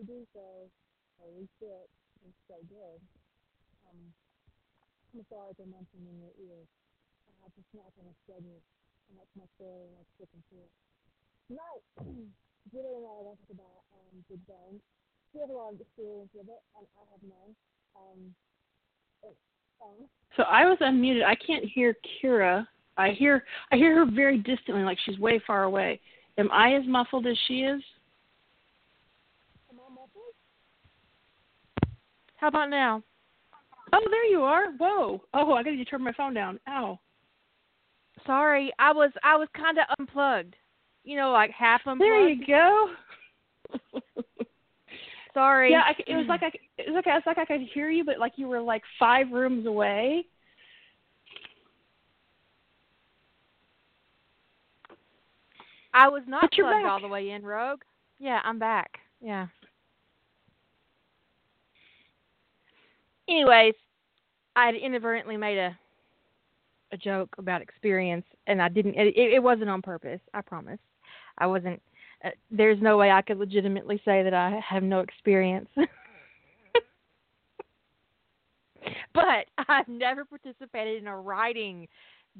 you do so. Holy shit, it's so good. Um, I'm sorry for mentioning in your ear. I have to snack on a schedule, and that's my story, and that's sticking to it. Tonight, Julie and I are talking about um, Big Bang. We have a lot of experience with it, and I have none. Um. So I was unmuted. I can't hear Kira. I hear I hear her very distantly, like she's way far away. Am I as muffled as she is? Am I muffled? How about now? Oh, there you are. Whoa. Oh, I got to turn my phone down. Ow. Sorry, I was I was kind of unplugged. You know, like half unplugged. There you go. Sorry. Yeah, I, it was like I it was like it's like I could hear you, but like you were like five rooms away. I was not plugged back. all the way in, Rogue. Yeah, I'm back. Yeah. Anyways, I had inadvertently made a a joke about experience, and I didn't. It, it wasn't on purpose. I promise. I wasn't. Uh, there's no way I could legitimately say that I have no experience. but I've never participated in a writing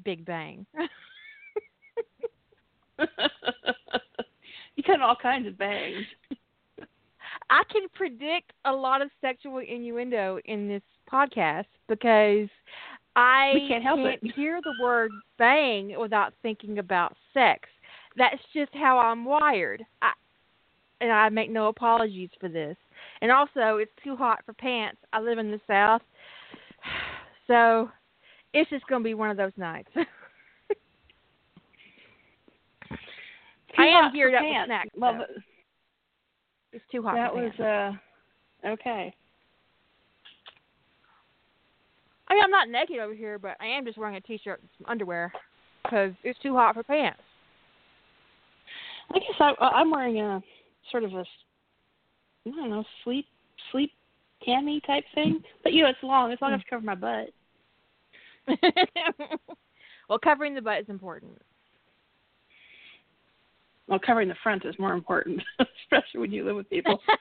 Big Bang. you got all kinds of bangs. I can predict a lot of sexual innuendo in this podcast because I We can't help it. hear the word bang without thinking about sex. That's just how I'm wired. I, and I make no apologies for this. And also, it's too hot for pants. I live in the South. So, it's just going to be one of those nights. I am geared up with pants. snacks, Well, it's too hot that was uh okay. I mean, I'm not naked over here, but I am just wearing a t-shirt and some underwear because it's too hot for pants. I guess I, I'm wearing a sort of a, I don't know, sleep sleep cami type thing. But you know, it's long. It's long enough to cover my butt. well, covering the butt is important. Well, covering the front is more important, especially when you live with people.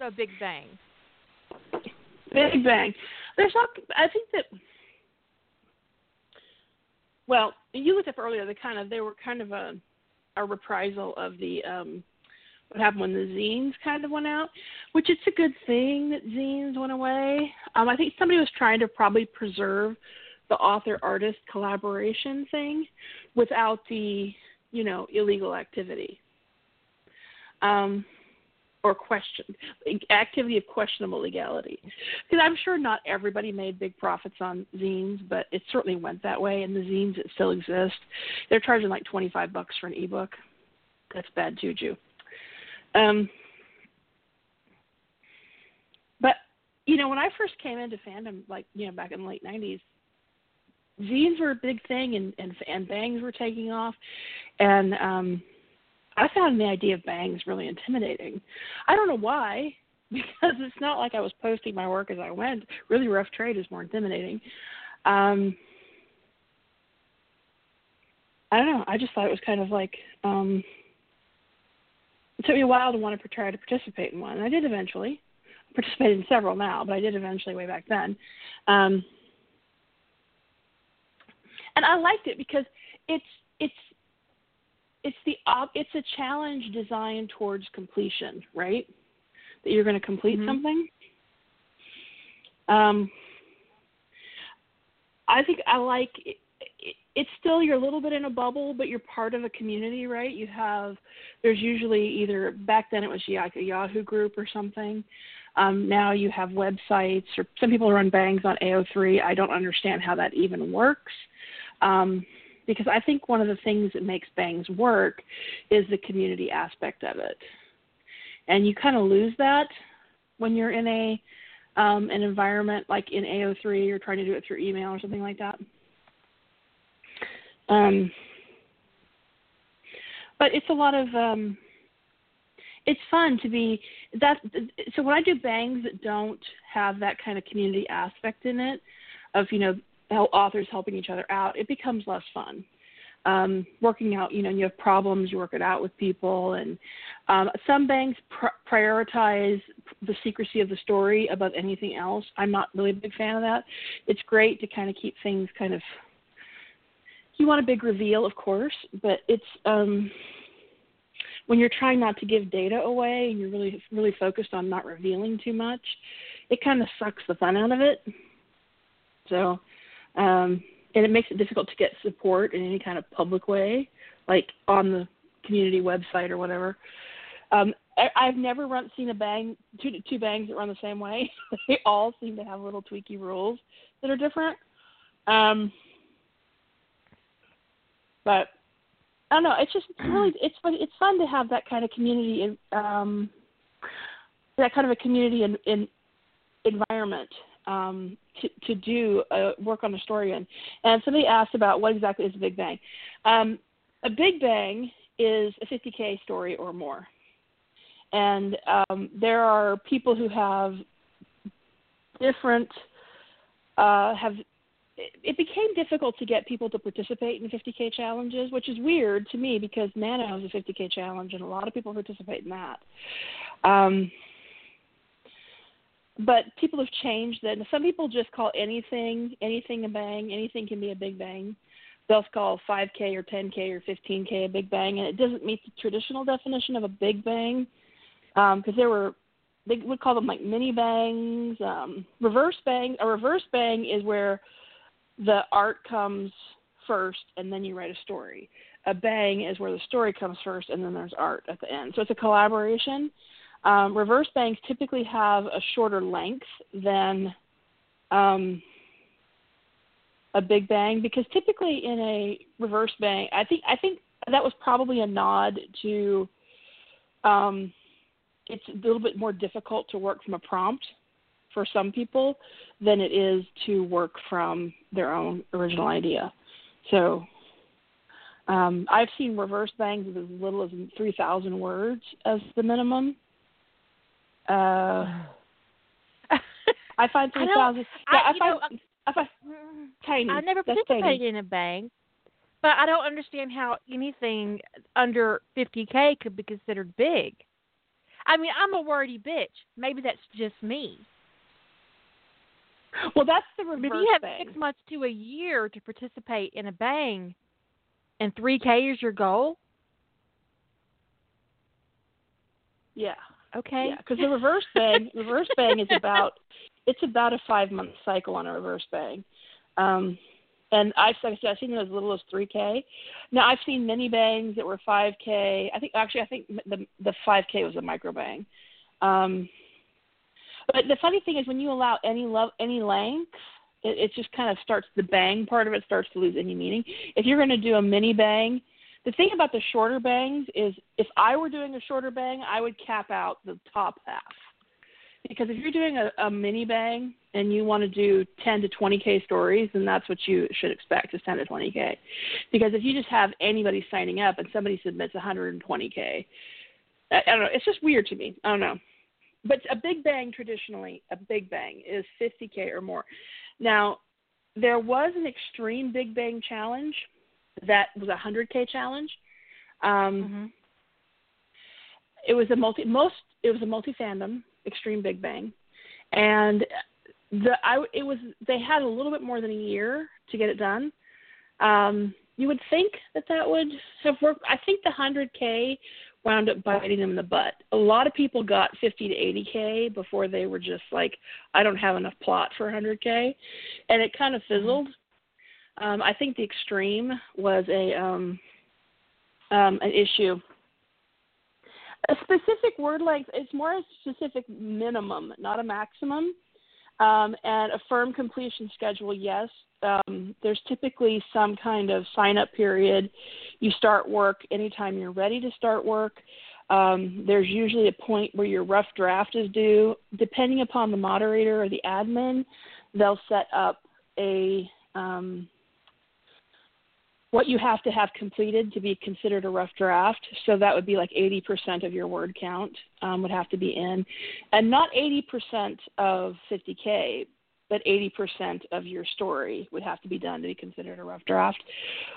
So Big Bang. Big Bang. There's not. I think that. Well, you looked up earlier. They kind of they were kind of a a reprisal of the um what happened when the zines kind of went out, which it's a good thing that zines went away. Um, I think somebody was trying to probably preserve the author artist collaboration thing without the you know illegal activity. Um, or question activity of questionable legality. Because I'm sure not everybody made big profits on zines, but it certainly went that way. And the zines that still exist, they're charging like 25 bucks for an ebook. That's bad juju. Um, but you know, when I first came into fandom, like you know, back in the late 90s, zines were a big thing, and and, and bangs were taking off, and um, I found the idea of bangs really intimidating. I don't know why, because it's not like I was posting my work as I went. Really rough trade is more intimidating. Um, I don't know. I just thought it was kind of like um, it took me a while to want to try to participate in one. And I did eventually. I participated in several now, but I did eventually way back then. Um, and I liked it because it's it's it's the it's a challenge designed towards completion, right? That you're going to complete Mhm. something. Um, I think I like it, it's still you're a little bit in a bubble, but you're part of a community, right? You have there's usually either back then it was like a Yahoo group or something. Um, now you have websites, or some people run bangs on AO3. I don't understand how that even works. Um, because I think one of the things that makes bangs work is the community aspect of it. And you kind of lose that when you're in a um, an environment like in AO3 or trying to do it through email or something like that. Um, but it's a lot of um, it's fun to be that. So when I do bangs that don't have that kind of community aspect in it, of you know authors helping each other out, it becomes less fun um, working out, you know, you have problems, you work it out with people. And um, some banks pr- prioritize the secrecy of the story above anything else. I'm not really a big fan of that. It's great to kind of keep things kind of. You want a big reveal, of course, but it's um, when you're trying not to give data away and you're really really focused on not revealing too much, it kind of sucks the fun out of it. So um, and it makes it difficult to get support in any kind of public way, like on the community website or whatever. Um, I, I've never run seen a bang two two bangs that run the same way. they all seem to have little tweaky rules that are different. Um, but I don't know. It's just it's really it's fun. It's fun to have that kind of community in um, that kind of a community in, in environment um, to, to do uh, work on a story in. And somebody asked about what exactly is a Big Bang. Um, a Big Bang is a 50k story or more, and um, there are people who have different uh, have. It became difficult to get people to participate in 50k challenges, which is weird to me because Nano is a 50k challenge, and a lot of people participate in that. Um, but people have changed that. Some people just call anything anything a bang. Anything can be a big bang. They'll call 5K or 10K or 15K a big bang, and it doesn't meet the traditional definition of a big bang because um, there were they would call them like mini bangs, um, reverse bang. A reverse bang is where the art comes first and then you write a story. A bang is where the story comes first and then there's art at the end. So it's a collaboration. Um, reverse bangs typically have a shorter length than um, a big bang because typically in a reverse bang, I think I think that was probably a nod to um, it's a little bit more difficult to work from a prompt for some people than it is to work from their own original idea. So um, I've seen reverse bangs with as little as 3,000 words as the minimum. Uh, I find three thousand. Yeah, I, I find. Know, I find tiny. I never That's participated tiny. in a bang, but I don't understand how anything under 50k could be considered big. I mean, I'm a wordy bitch. Maybe that's just me. Well, that's the reverse if you have bang. six months to a year to participate in a bang, and 3k is your goal. Yeah. Okay. Yeah, because the reverse bang, reverse bang is about it's about a five month cycle on a reverse bang. Um, and I've like I said, I've seen them as little as three K. Now I've seen mini bangs that were five K. I think actually I think the the five K was a micro bang. Um, but the funny thing is when you allow any love any length, it, it just kind of starts the bang part of it starts to lose any meaning. If you're going to do a mini bang, the thing about the shorter bangs is if I were doing a shorter bang, I would cap out the top half. Because if you're doing a, a mini bang and you want to do 10 to 20k stories, then that's what you should expect is 10 to 20k. Because if you just have anybody signing up and somebody submits 120k, I, I don't know. It's just weird to me. I don't know. But a big bang traditionally, a big bang is 50k or more. Now, there was an extreme big bang challenge that was a hundred k challenge. Um, mm-hmm. It was a multi most it was a multi fandom extreme Big Bang, and the I it was they had a little bit more than a year to get it done. Um, you would think that that would have worked. I think the hundred k wound up biting them in the butt. A lot of people got 50 to 80k before they were just like, I don't have enough plot for 100k, and it kind of mm-hmm. fizzled. Um, I think the extreme was a um, um, an issue. A specific word length is more a specific minimum, not a maximum. Um, and a firm completion schedule, yes. Um, there's typically some kind of sign up period. You start work anytime you're ready to start work. Um, there's usually a point where your rough draft is due. Depending upon the moderator or the admin, they'll set up a um, what you have to have completed to be considered a rough draft. So that would be like 80% of your word count um, would have to be in, and not 80% of 50k, but 80% of your story would have to be done to be considered a rough draft,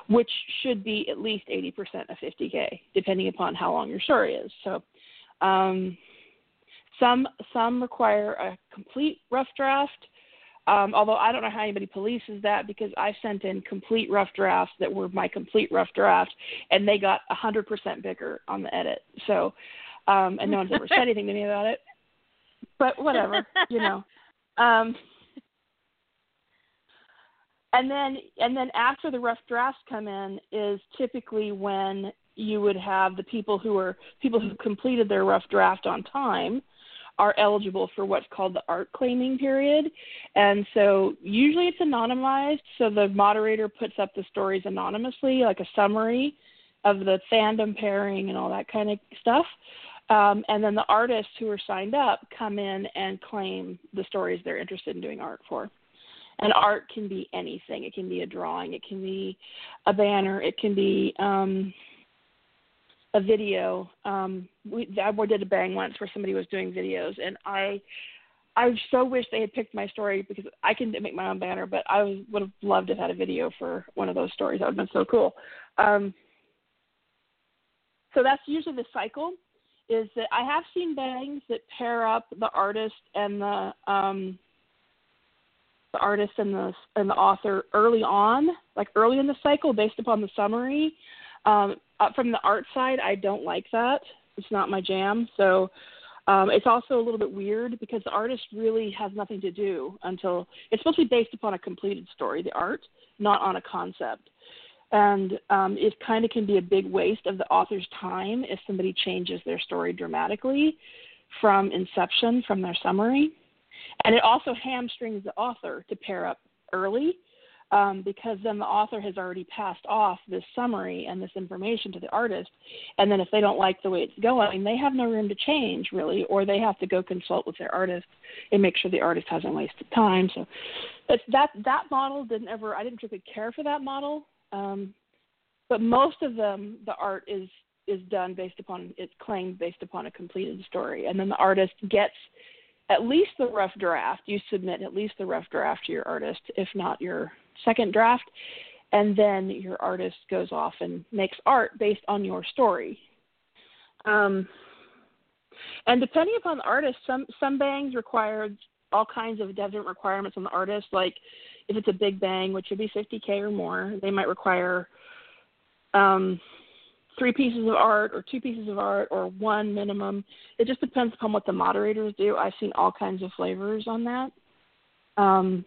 which should be at least 80% of 50k, depending upon how long your story is. So. Um, some some require a complete rough draft. Um, although I don't know how anybody polices that because I sent in complete rough drafts that were my complete rough draft, and they got a hundred percent bigger on the edit. So, um, and no one's ever said anything to me about it. But whatever, you know. Um, and then and then after the rough drafts come in is typically when you would have the people who are people who completed their rough draft on time are eligible for what's called the art claiming period. And so usually it's anonymized, so the moderator puts up the stories anonymously, like a summary of the fandom pairing and all that kind of stuff. Um, and then the artists who are signed up come in and claim the stories they're interested in doing art for. And art can be anything. It can be a drawing. It can be a banner. It can be um, a video. Um, we I did a bang once where somebody was doing videos, and I I so wish they had picked my story because I can make my own banner, but I would have loved to have had a video for one of those stories. That would have been so cool. Um, so that's usually the cycle. Is that I have seen bangs that pair up the artist and the um, the artist and the and the author early on, like early in the cycle, based upon the summary. Um, uh, from the art side, I don't like that. It's not my jam. So um, it's also a little bit weird because the artist really has nothing to do until it's supposed to be based upon a completed story, the art, not on a concept. And um, it kind of can be a big waste of the author's time if somebody changes their story dramatically from inception, from their summary. And it also hamstrings the author to pair up early um, because then the author has already passed off this summary and this information to the artist. And then if they don't like the way it's going, they have no room to change really, or they have to go consult with their artist and make sure the artist hasn't wasted time. So that that model didn't ever. I didn't particularly care for that model, um, but most of them, the art is is done based upon it's claimed based upon a completed story, and then the artist gets at least the rough draft. You submit at least the rough draft to your artist, if not your second draft, and then your artist goes off and makes art based on your story. Um, and depending upon the artist, some some bangs require all kinds of different requirements on the artist. Like if it's a big bang, which would be 50k or more, they might require um, three pieces of art or two pieces of art or one minimum. It just depends upon what the moderators do. I've seen all kinds of flavors on that. Um,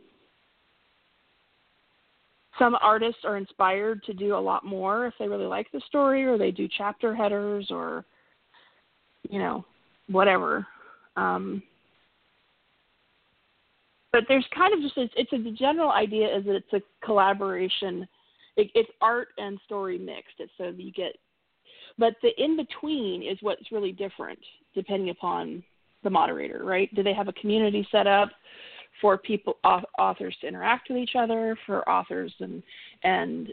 some artists are inspired to do a lot more if they really like the story or they do chapter headers or you know whatever um, but there's kind of just it's, a the general idea is that it's a collaboration it, it's art and story mixed it's so you get but the in between is what's really different depending upon the moderator right do they have a community set up for people authors to interact with each other, for authors and and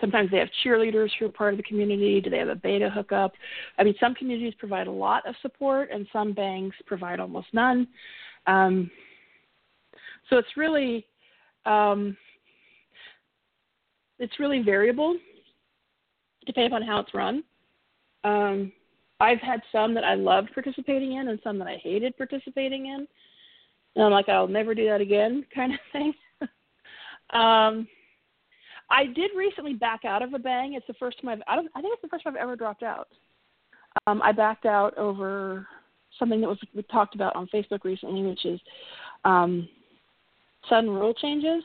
sometimes they have cheerleaders who are part of the community. Do they have a beta hookup? I mean, some communities provide a lot of support, and some banks provide almost none. Um, so it's really um, it's really variable depending on how it's run. Um, I've had some that I loved participating in, and some that I hated participating in. And I'm like, I'll never do that again, kind of thing. um, I did recently back out of a bang. It's the first time I've I don't I think it's the first time I've ever dropped out. Um, I backed out over something that was we talked about on Facebook recently, which is um, sudden rule changes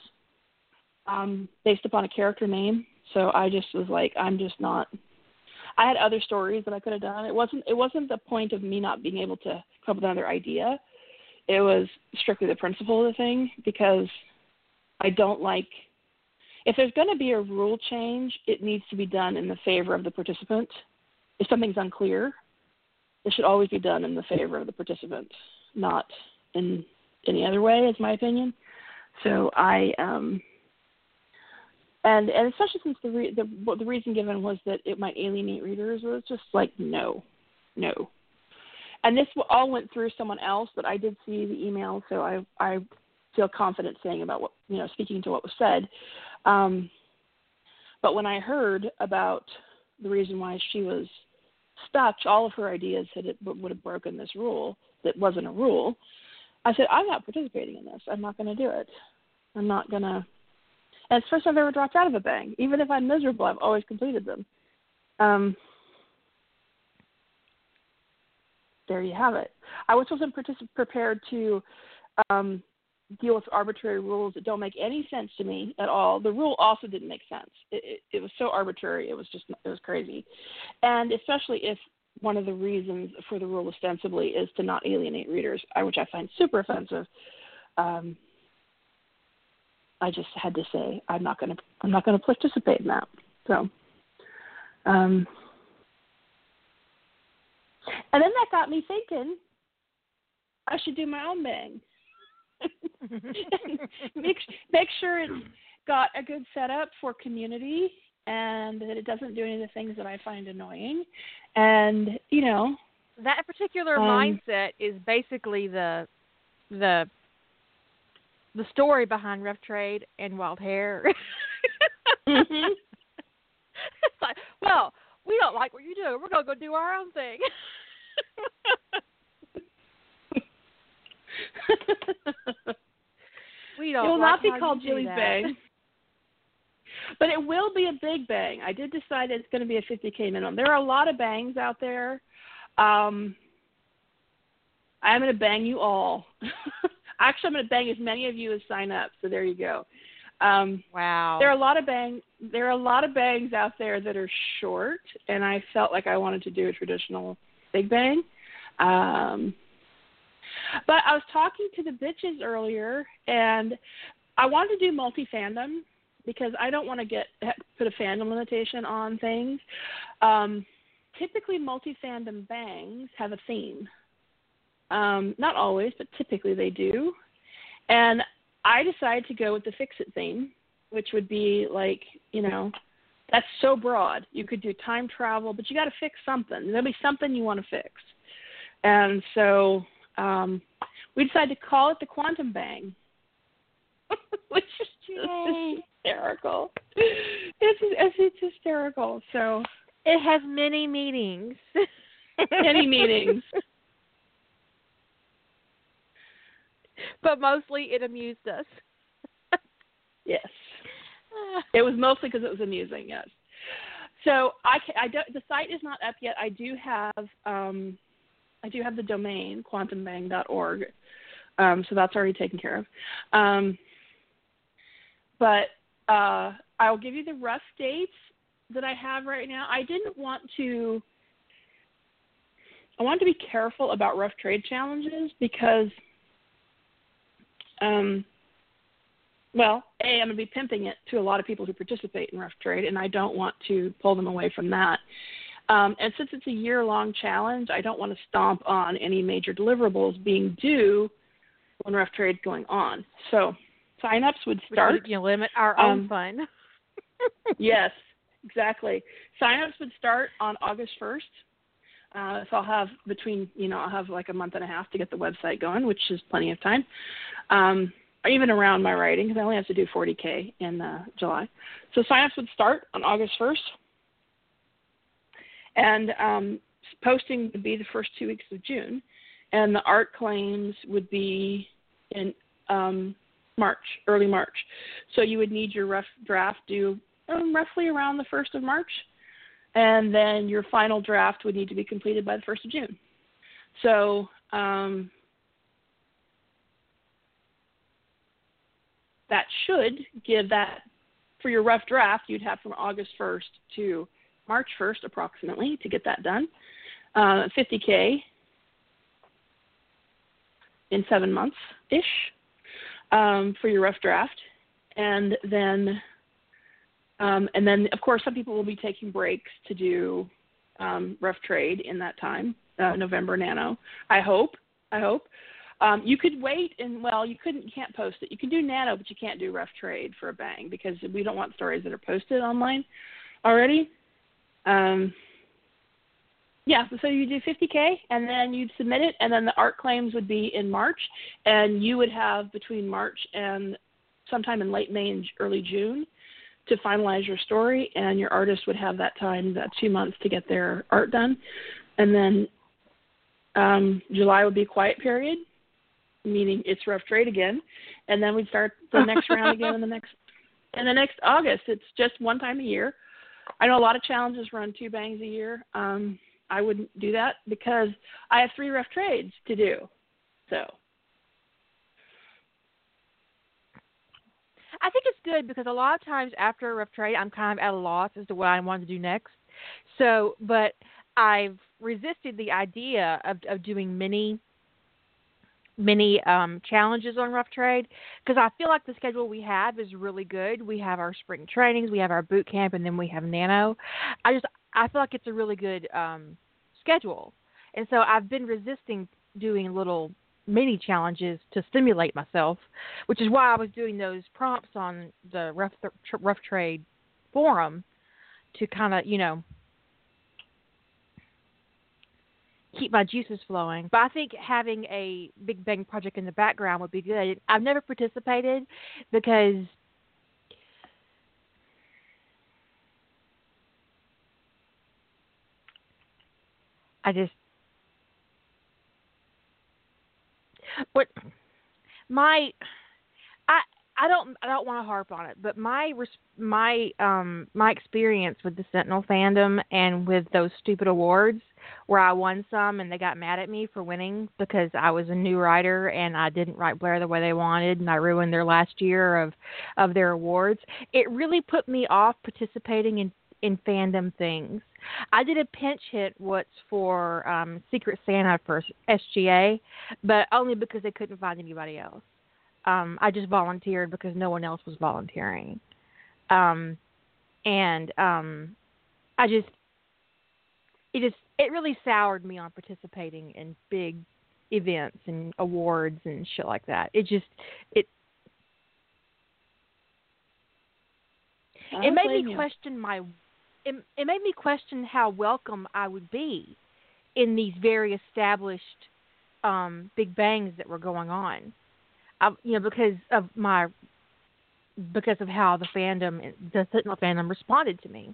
um, based upon a character name. So I just was like, I'm just not. I had other stories that I could have done. It wasn't. It wasn't the point of me not being able to come up with another idea it was strictly the principle of the thing because I don't like if there's going to be a rule change, it needs to be done in the favor of the participant. If something's unclear, it should always be done in the favor of the participant, not in any other way, is my opinion. So I um, and and especially since the re- the what the reason given was that it might alienate readers was just like no, no. And this all went through someone else, but I did see the email, so I I feel confident saying about what you know speaking to what was said. Um, but when I heard about the reason why she was stuck, all of her ideas had it would have broken this rule that wasn't a rule. I said, I'm not participating in this. I'm not going to do it. I'm not going to. And it's the first I've ever dropped out of a bang. Even if I'm miserable, I've always completed them. Um, there you have it. I was partic- prepared to um, deal with arbitrary rules that don't make any sense to me at all. The rule also didn't make sense. It, it, it was so arbitrary. It was just it was crazy, and especially if one of the reasons for the rule ostensibly is to not alienate readers, which I find super offensive. Um, I just had to say I'm not going to I'm not going to participate in that. So, um, and then that got me thinking I should do my own bang. make make sure it's got a good setup for community and that it doesn't do any of the things that I find annoying. And you know, that particular um, mindset is basically the the the story behind rough trade and wild hair. mm-hmm. It's like, well, we don't like what you do. We're gonna go do our own thing. we don't. It will like not be called Julie's. Bang. But it will be a big bang. I did decide it's going to be a 50k minimum. There are a lot of bangs out there. Um, I'm going to bang you all. Actually, I'm going to bang as many of you as sign up. So there you go. Um, Wow. there are a lot of bang. There are a lot of bangs out there that are short, and I felt like I wanted to do a traditional big bang. Um, but I was talking to the bitches earlier, and I wanted to do multi fandom because I don't want to get put a fandom limitation on things. Um, typically, multi fandom bangs have a theme. Um, not always, but typically they do. And I decided to go with the fix it theme, which would be like, you know, that's so broad. You could do time travel, but you got to fix something. There'll be something you want to fix. And so um, we decided to call it the Quantum Bang, which is just hysterical. It's, it's it's hysterical. So It has many meanings. many meanings. but mostly it amused us. Yes, it was mostly because it was amusing. Yes. So I, I don't, the site is not up yet. I do have um, I do have the domain quantumbang.org, um, so that's already taken care of. Um, but uh, I'll give you the rough dates that I have right now. I didn't want to. I wanted to be careful about rough trade challenges because, um, well, a I'm going to be pimping it to a lot of people who participate in rough trade, and I don't want to pull them away from that. Um, and since it's a year-long challenge, I don't want to stomp on any major deliverables being due when rough trade's going on. So sign-ups would start you limit our own Um, fun. yes, exactly. Signups would start on August 1st. Uh, so I'll have between, you know, I'll have like a month and a half to get the website going, which is plenty of time. Um, even around my writing, because I only have to do 40K in uh, July. So signups would start on August 1st. And um, posting would be the first two weeks of June. And the art claims would be in um, March, early March. So you would need your rough draft due um, roughly around the 1st of March. And then your final draft would need to be completed by the 1st of June. So um, that should give that, for your rough draft, you'd have from August 1st to March 1st approximately to get that done. Uh, 50K in seven months ish um, for your rough draft. And then um, and then, of course, some people will be taking breaks to do um, rough trade in that time, uh, November Nano. I hope. I hope. Um, you could wait and well, you couldn't, can't post it. You can do nano, but you can't do rough trade for a bang because we don't want stories that are posted online already. Um, yeah, so you do 50k and then you'd submit it, and then the art claims would be in March, and you would have between March and sometime in late May and early June to finalize your story, and your artist would have that time, that two months, to get their art done, and then um, July would be a quiet period, meaning it's rough trade again, and then we'd start the next round again in the next in the next August. It's just one time a year. I know a lot of challenges run two bangs a year. Um, I wouldn't do that because I have three rough trades to do. So I think it's good because a lot of times after a rough trade, I'm kind of at a loss as to what I want to do next. So, but I've resisted the idea of of doing many many um challenges on rough trade because I feel like the schedule we have is really good. We have our spring trainings, we have our boot camp and then we have nano. I just I feel like it's a really good um schedule. And so I've been resisting doing little mini challenges to stimulate myself, which is why I was doing those prompts on the rough rough trade forum to kind of, you know, keep my juices flowing. But I think having a Big Bang project in the background would be good. I've never participated because I just what my I I don't I don't want to harp on it, but my my um my experience with the Sentinel fandom and with those stupid awards where I won some and they got mad at me for winning because I was a new writer and I didn't write Blair the way they wanted and I ruined their last year of of their awards. It really put me off participating in in fandom things. I did a pinch hit what's for um Secret Santa for SGA, but only because they couldn't find anybody else. Um I just volunteered because no one else was volunteering. Um and um I just it just it really soured me on participating in big events and awards and shit like that. It just it it made me you. question my it, it made me question how welcome I would be in these very established um big bangs that were going on. I, you know because of my because of how the fandom the Sentinel fandom responded to me.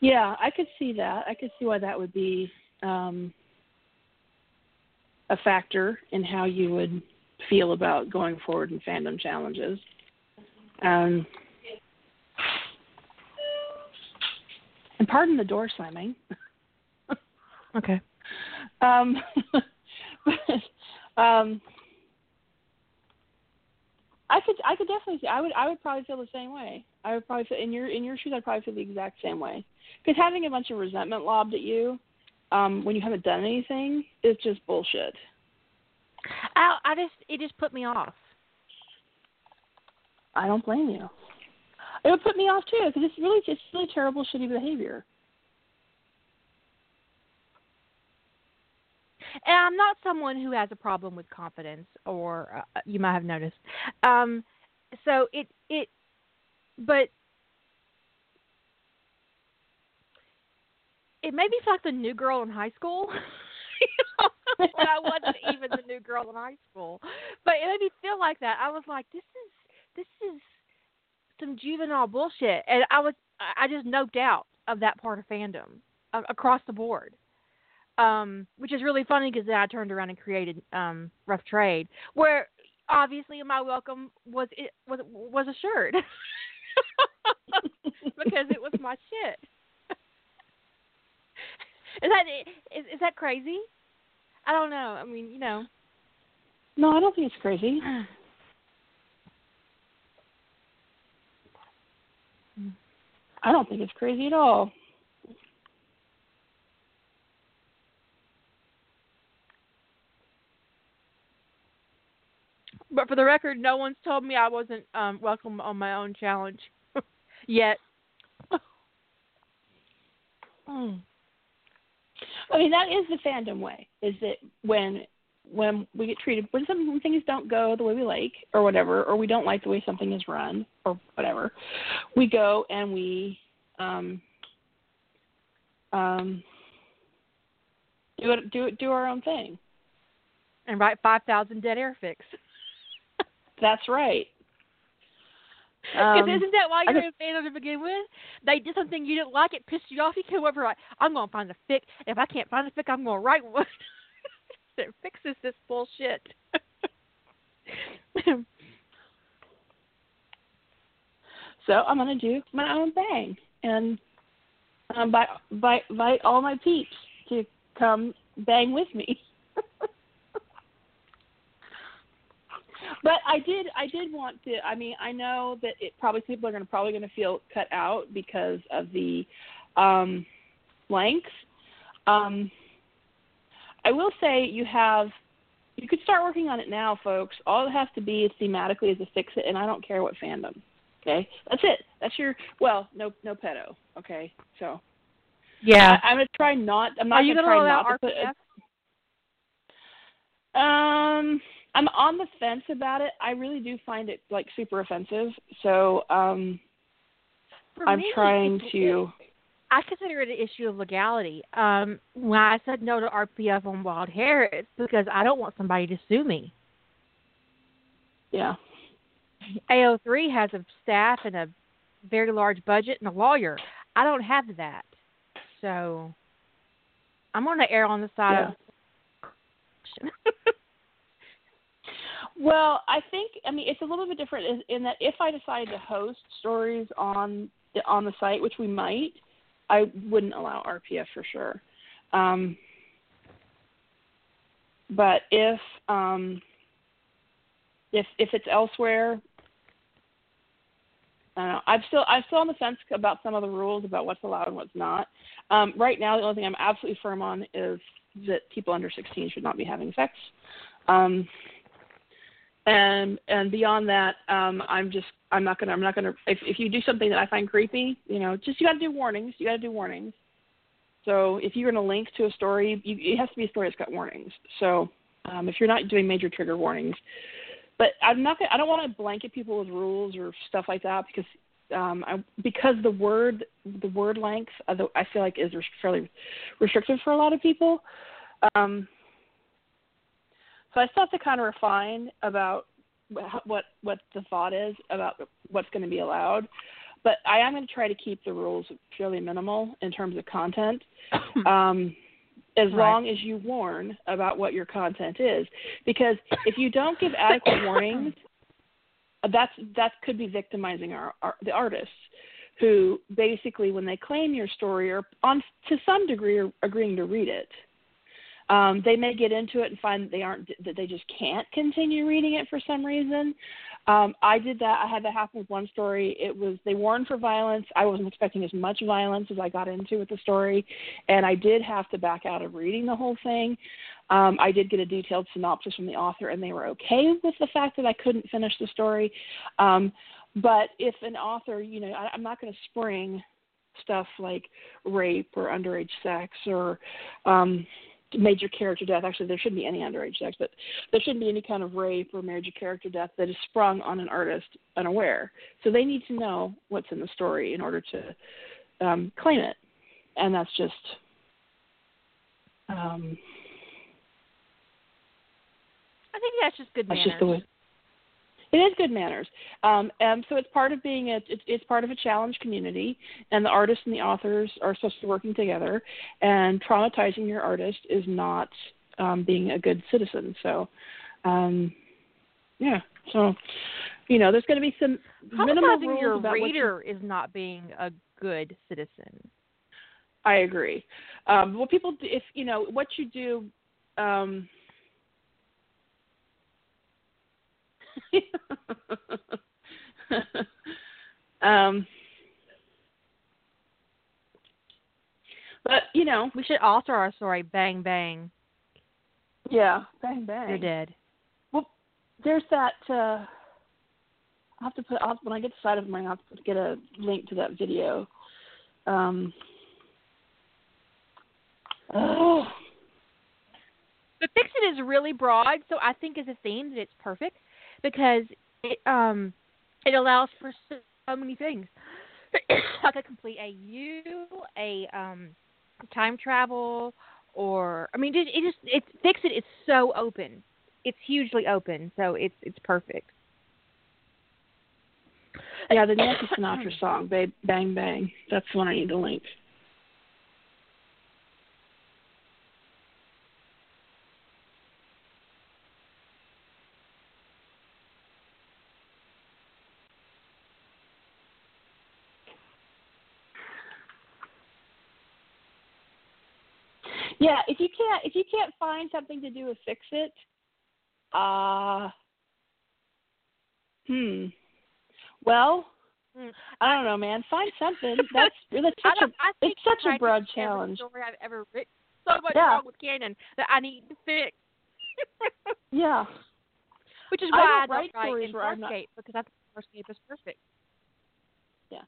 Yeah, I could see that. I could see why that would be um, a factor in how you would feel about going forward in fandom challenges. Um, and pardon the door slamming. okay. Um, but um, I could I could definitely see I would I would probably feel the same way. I would probably feel in your in your shoes I'd probably feel the exact same way. Because having a bunch of resentment lobbed at you um, when you haven't done anything is just bullshit. I I just it just put me off. I don't blame you. It would put me off too because it's really it's really terrible shitty behavior. And I'm not someone who has a problem with confidence, or uh, you might have noticed. Um, so it it, but it made me feel like the new girl in high school. when I wasn't even the new girl in high school, but it made me feel like that. I was like, this is this is some juvenile bullshit, and I was I just noped out of that part of fandom uh, across the board um, which is really funny because then I turned around and created um, Rough Trade, where obviously my welcome was it was was assured because it was my shit. is that is, is that crazy? I don't know. I mean, you know. No, I don't think it's crazy. I don't think it's crazy at all. But for the record, no one's told me I wasn't um, welcome on my own challenge yet. mm. I mean, that is the fandom way. Is that when when we get treated when some when things don't go the way we like or whatever, or we don't like the way something is run or whatever, we go and we um um do it do it do our own thing. And write five thousand dead air fics. That's right. Um, isn't that why you're just- a fan to begin with? They did something you didn't like, it pissed you off. You came over like, I'm gonna find a fic. If I can't find a fic, I'm gonna write one that fixes this bullshit. So I'm gonna do my own thing and um, by by invite all my peeps to come bang with me. but I did I did want to I mean I know that it probably people are gonna probably gonna feel cut out because of the um length. Um I will say you have you could start working on it now, folks. All it has to be is thematically is to fix it and I don't care what fandom. Okay, that's it. That's your well, no, no pedo. Okay, so yeah. I, I'm gonna try not. I'm not Are you gonna gonna try not to put. RPF? Um, I'm on the fence about it. I really do find it like super offensive. So um, For I'm me, trying to. I consider it an issue of legality. Um, when I said no to RPF on Wild Hair, it's because I don't want somebody to sue me. Yeah. AO3 has a staff and a very large budget and a lawyer. I don't have that. So I'm going to err on the side of Well, I think I mean it's a little bit different in, in that if I decide to host stories on on the site, which we might, I wouldn't allow RPF for sure. Um, but if um, if if it's elsewhere, I don't know. I'm still I'm still on the fence about some of the rules about what's allowed and what's not. Um, right now, the only thing I'm absolutely firm on is that people under 16 should not be having sex. Um, and and beyond that, um, I'm just I'm not gonna I'm not gonna if if you do something that I find creepy, you know, just you got to do warnings. You got to do warnings. So if you're gonna link to a story, you, it has to be a story that's got warnings. So um, if you're not doing major trigger warnings, but I'm not gonna I don't want to blanket people with rules or stuff like that because um, I, because the word the word length I feel like is fairly restrictive for a lot of people. Um, so I still have to kind of refine about what what the thought is about what's going to be allowed. But I am going to try to keep the rules fairly minimal in terms of content, um, as Right. long as you warn about what your content is. Because if you don't give adequate warnings, that's that could be victimizing our, our the artists who basically when they claim your story are on to some degree are agreeing to read it um, they may get into it and find that they aren't that they just can't continue reading it for some reason. Um, i did that. I had that happen with one story. It was they warned for violence. I wasn't expecting as much violence as i got into with the story and i did have to back out of reading the whole thing. Um, I did get a detailed synopsis from the author, and they were okay with the fact that I couldn't finish the story. Um, but if an author, you know, I, I'm not going to spring stuff like rape or underage sex or um, major character death. Actually, there shouldn't be any underage sex, but there shouldn't be any kind of rape or major character death that is sprung on an artist unaware. So they need to know what's in the story in order to um, claim it, and that's just. Um, I think that's just good That's manners. just the way. It is good manners. Um, and so it's part of being a it's, it's part of a challenge community, and the artists and the authors are supposed to be working together. And traumatizing your artist is not um, being a good citizen. So, um, yeah. So, you know, there's going to be some rules your about what you- reader is not being a good citizen. I agree. Um, what people, if you know, what you do. Um, um, but you know, We should alter our story. Bang bang, yeah, bang bang. you're dead. Well, there's that. Uh, I'll have to put I'll, when I get to side of mine. I'll have to get a link to that video. Um, Oh. But Fix It is really broad, so I think as a theme that it's perfect because it um it allows for so, many things. like a complete AU, a um time travel, or I mean, it, it just it Fix It is so open. It's hugely open, so it's it's perfect. Yeah, the Nancy Sinatra song, "Babe Bang Bang." That's the one I need to link. Yeah, if you can't if you can't find something to do with fix it, uh hmm. Well, Mm. I don't know, man. Find something. That's that's I such a I it's such a broad challenge. Story I've ever written. So much Yeah. wrong with canon that I need to fix. Yeah. Which is I why don't I, don't write stories in where I'm not- because I think Farscape is perfect. Yeah,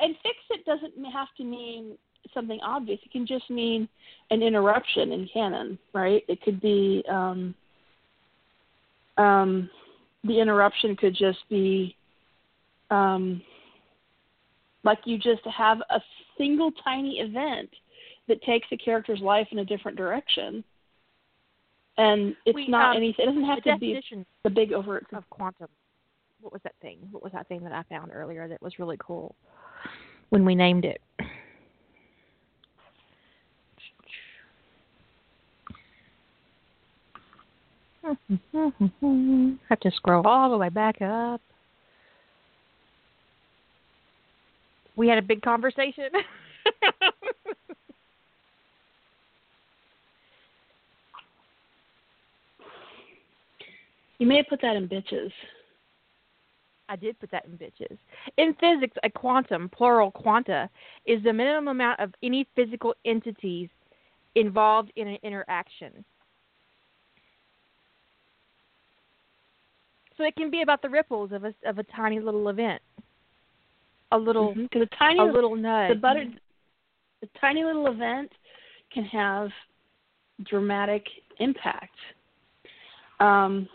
and fix it doesn't have to mean something obvious. It can just mean an interruption in canon, right? It could be um um the interruption could just be um like you just have a single tiny event that takes a character's life in a different direction. And it's We, not um, anything it doesn't have to be the big overt of quantum. What was that thing? What was that thing that I found earlier that was really cool when we named it? Have to scroll all the way back up. We had a big conversation. You may have put that in bitches. I did put that in bitches. In physics, a quantum, plural quanta, is the minimum amount of any physical entities involved in an interaction. So it can be about the ripples of a of a tiny little event, a little Because a tiny a little nudge. the butter the tiny little event can have dramatic impact. Um,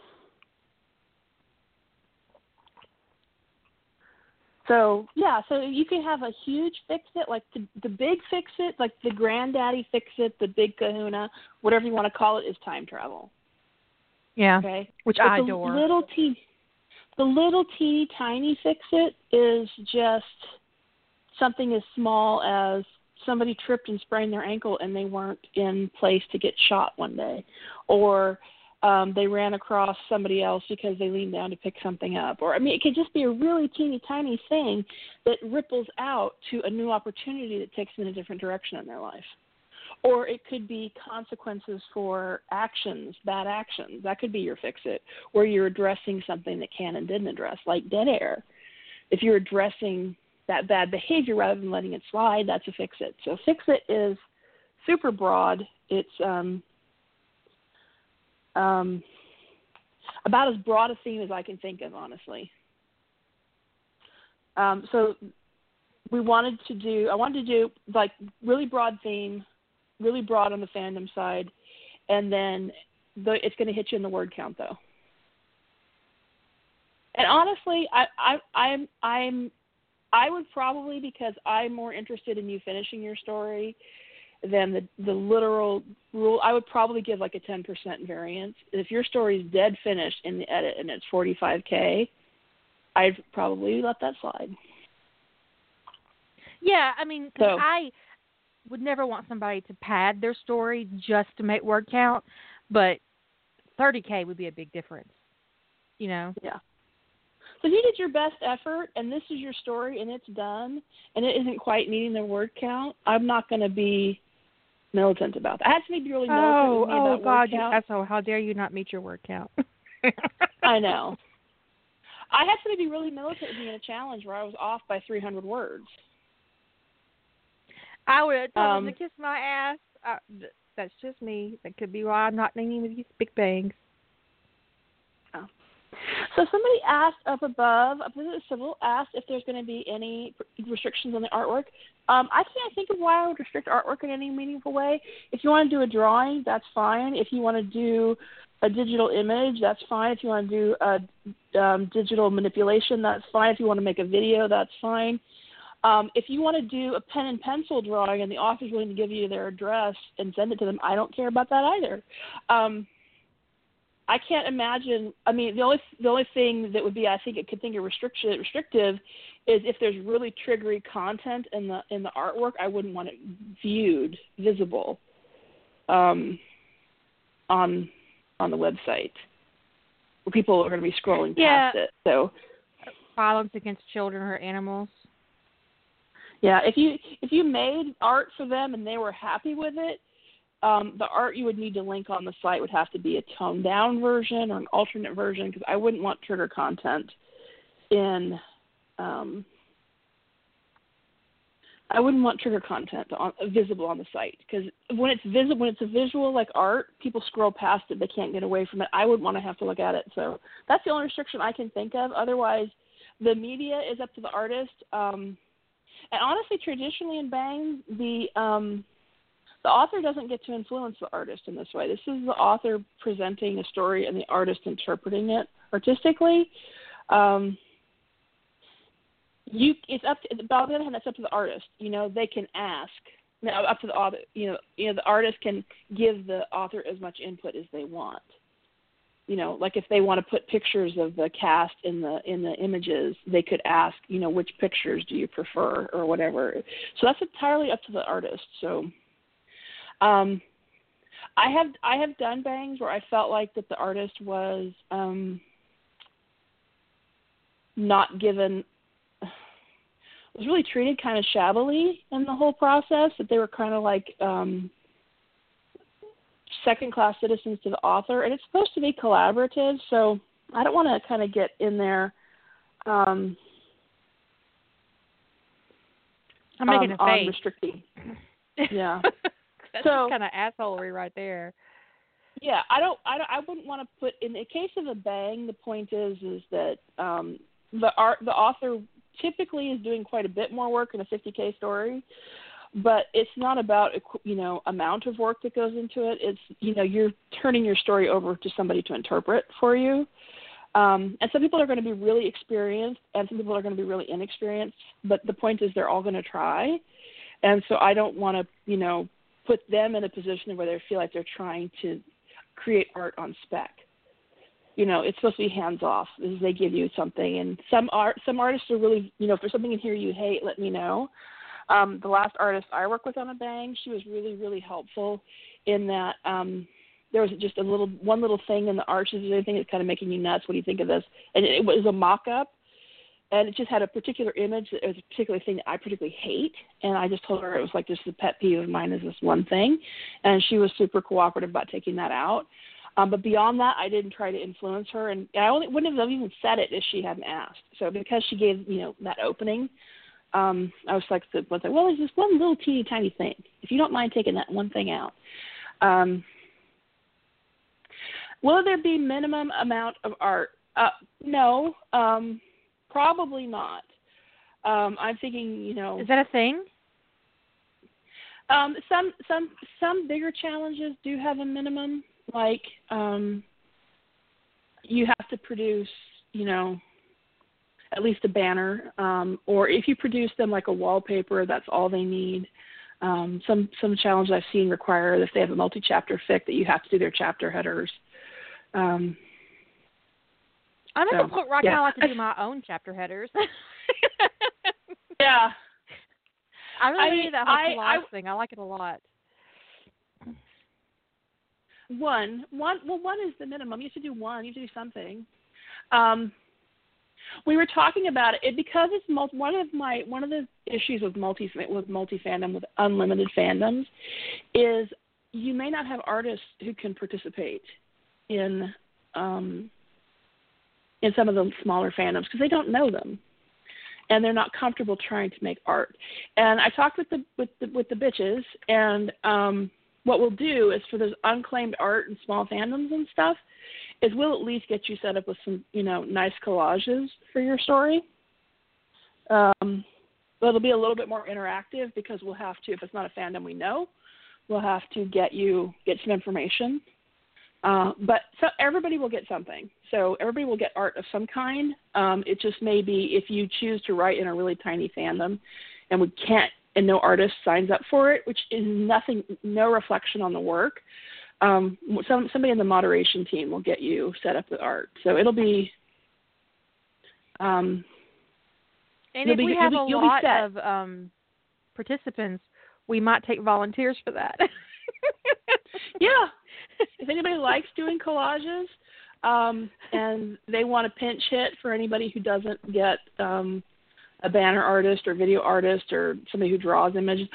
so yeah, so you can have a huge fix it, like the the big fix it, like the granddaddy fix it, the big kahuna, whatever you want to call it, is time travel. Yeah, Okay, which but I the adore. little teeny, the little teeny tiny fix it is just something as small as somebody tripped and sprained their ankle and they weren't in place to get shot one day, or um, they ran across somebody else because they leaned down to pick something up, or I mean, it could just be a really teeny tiny thing that ripples out to a new opportunity that takes them in a different direction in their life. Or it could be consequences for actions, bad actions. That could be your fix it, where you're addressing something that Canon didn't address, like dead air. If you're addressing that bad behavior rather than letting it slide, that's a fix it. So fix it is super broad. It's um, um, about as broad a theme as I can think of, honestly. Um, so we wanted to do, I wanted to do like really broad theme, really broad on the fandom side, and then the, it's going to hit you in the word count though. And honestly, I, I, I'm, I'm, I would probably because I'm more interested in you finishing your story than the the literal rule. I would probably give like a 10% variance. If your story is dead finished in the edit and it's 45k, I'd probably let that slide. Yeah, I mean, 'cause So- I would never want somebody to pad their story just to make word count, but 30k would be a big difference. You know. Yeah. So if you did your best effort and this is your story and it's done and it isn't quite meeting the word count, I'm not going to be militant about that. I have to be really oh, militant Oh, me oh about God, word you count. asshole! How dare you not meet your word count? I know. I had to be really militant with me in a challenge where I was off by 300 words. I would have told Um, him to kiss my ass. Uh, that's just me. That could be why I'm not naming these big bangs. So somebody asked up above, up in the civil, asked if there's going to be any restrictions on the artwork. Um, I can't think of why I would restrict artwork in any meaningful way. If you want to do a drawing, that's fine. If you want to do a digital image, that's fine. If you want to do a um, digital manipulation, that's fine. If you want to make a video, that's fine. Um, if you want to do a pen and pencil drawing and the author's willing to give you their address and send it to them, I don't care about that either. Um, I can't imagine. I mean, the only the only thing that would be, I think, it could think of restriction restrictive, is if there's really triggery content in the in the artwork. I wouldn't want it viewed, visible, um, on on the website, where people are going to be scrolling yeah. past it. So, violence against children or animals. Yeah, if you if you made art for them and they were happy with it, um, the art you would need to link on the site would have to be a toned down version or an alternate version because I wouldn't want trigger content in. Um, I wouldn't want trigger content on, visible on the site because when it's visible, when it's a visual like art, people scroll past it. They can't get away from it. I wouldn't want to have to look at it. So that's the only restriction I can think of. Otherwise, the media is up to the artist. Um, and honestly, traditionally in Bang, the um, the author doesn't get to influence the artist in this way. This is the author presenting a story and the artist interpreting it artistically. Um, you, it's up to, but on the other hand, that's up to the artist. You know, they can ask. Now, up to the author. You know, you know, the artist can give the author as much input as they want. You know, like if they want to put pictures of the cast in the in the images, they could ask, you know, which pictures do you prefer or whatever. So that's entirely up to the artist. So um, I have I have done bangs where I felt like that the artist was um, not given was really treated kind of shabbily in the whole process. That they were kind of like um, second class citizens to the author, and it's supposed to be collaborative. So I don't want to kind of get in there. Um, I'm making um, a face. restricting. Yeah. That's So- kind of assholery right there. Yeah, I don't, I don't, I wouldn't want to put in the case of a bang. The point is, is that um, the art, the author typically is doing quite a bit more work in a 50k story, but it's not about you know amount of work that goes into it. It's you know you're turning your story over to somebody to interpret for you. Um, and some people are going to be really experienced, and some people are going to be really inexperienced. But the point is, they're all going to try. And so I don't want to, you know, put them in a position where they feel like they're trying to create art on spec. You know, it's supposed to be hands off. They give you something, and some art, some artists are really, you know, if there's something in here you hate, let me know. Um, the last artist I worked with on a bang, she was really, really helpful in that um, there was just a little, one little thing in the arches said, anything that's kind of making you nuts. What do you think of this? And it was a mock-up, and it just had a particular image that was a particular thing that I particularly hate. And I just told her it was like just a pet peeve of mine is this one thing, and she was super cooperative about taking that out. Um, but beyond that, I didn't try to influence her, and I only wouldn't have even said it if she hadn't asked. So because she gave you know that opening, um, I was like, was like, well, there's this one little teeny tiny thing. If you don't mind taking that one thing out. Um, will there be minimum amount of art? Uh, no. Um, Probably not. Um, I'm thinking, you know, Is that a thing? um, some some some bigger challenges do have a minimum. Like um, you have to produce, you know, at least a banner, um, or if you produce them like a wallpaper, that's all they need. Um, some some challenges I've seen require if they have a multi-chapter fic that you have to do their chapter headers. Um, I'm at So, the point I yeah. kind of like to do my own chapter headers. yeah, I really I mean, need that whole I- collage I- thing. I like it a lot. one one well one is the minimum you have to do one you have to do something um we were talking about it, it because it's multi, one of my one of the issues with multi with multi fandom with unlimited fandoms is you may not have artists who can participate in um in some of the smaller fandoms because they don't know them. And they're not comfortable trying to make art. And i talked with the with the with the bitches and um what we'll do is for those unclaimed art and small fandoms and stuff is we'll at least get you set up with some, you know, nice collages for your story. Um, but it'll be a little bit more interactive because we'll have to, if it's not a fandom we know, we'll have to get you get some information. Uh, but so everybody will get something. So everybody will get art of some kind. Um, it just may be if you choose to write in a really tiny fandom, and we can't, and no artist signs up for it, which is nothing, no reflection on the work. Um, some somebody in the moderation team will get you set up with art. So it'll be. Um, and if be, we have be, a lot of um, participants, we might take volunteers for that. yeah. If anybody likes doing collages um, and they want a pinch hit for anybody who doesn't get um, a banner artist or video artist or somebody who draws images,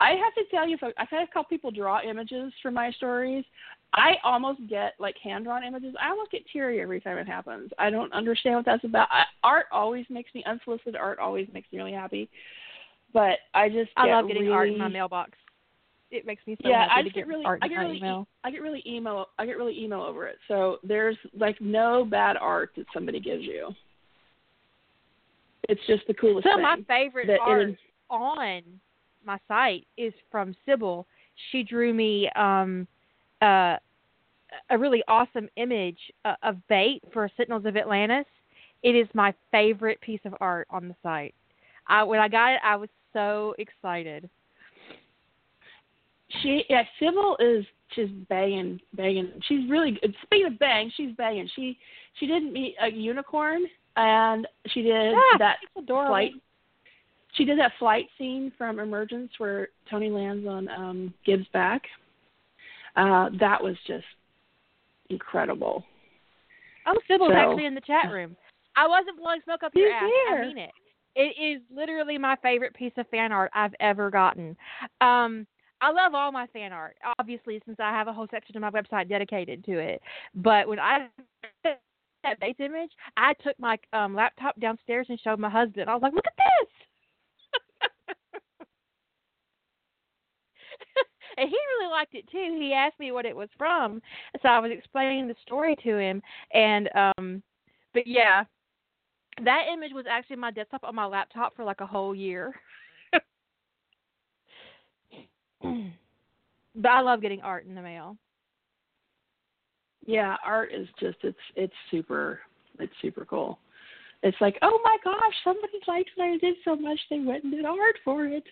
I have to tell you, I've had a couple people draw images for my stories. I almost get like hand drawn images. I almost get teary every time it happens. I don't understand what that's about. I, art always makes me unsolicited art always makes me really happy. But I just I love getting really, art in my mailbox. It makes me so yeah, I get, get really, art I get really, email. I get really email, I get really email over it. So there's like no bad art that somebody gives you. It's just the coolest Some thing. of my favorite that art on my site is from Sybil. She drew me um, uh, a really awesome image uh, of bait for Sentinels of Atlantis. It is my favorite piece of art on the site. I, when I got it, I was so excited. she yeah, Sybil is just banging, banging. She's really good. Speaking of bang, she's banging. She she didn't meet a unicorn and she did Ah, that flight. She did that flight scene from Emergence where Tony lands on um Gibbs' back. Uh, that was just incredible. Oh, Sybil's So- actually in the chat room. I wasn't blowing smoke up your ass. here. I mean it. It is literally my favorite piece of fan art I've ever gotten. Um, I love all my fan art, obviously, since I have a whole section of my website dedicated to it. But when I that base image, I took my um, laptop downstairs and showed my husband. I was like, "Look at this!" and he really liked it too. He asked me what it was from, so I was explaining the story to him. And um, but yeah, that image was actually my desktop on my laptop for like a whole year. but I love getting art in the mail. Yeah, art is just it's it's super it's super cool. It's like, oh my gosh, somebody liked what I did so much they went and did art for it.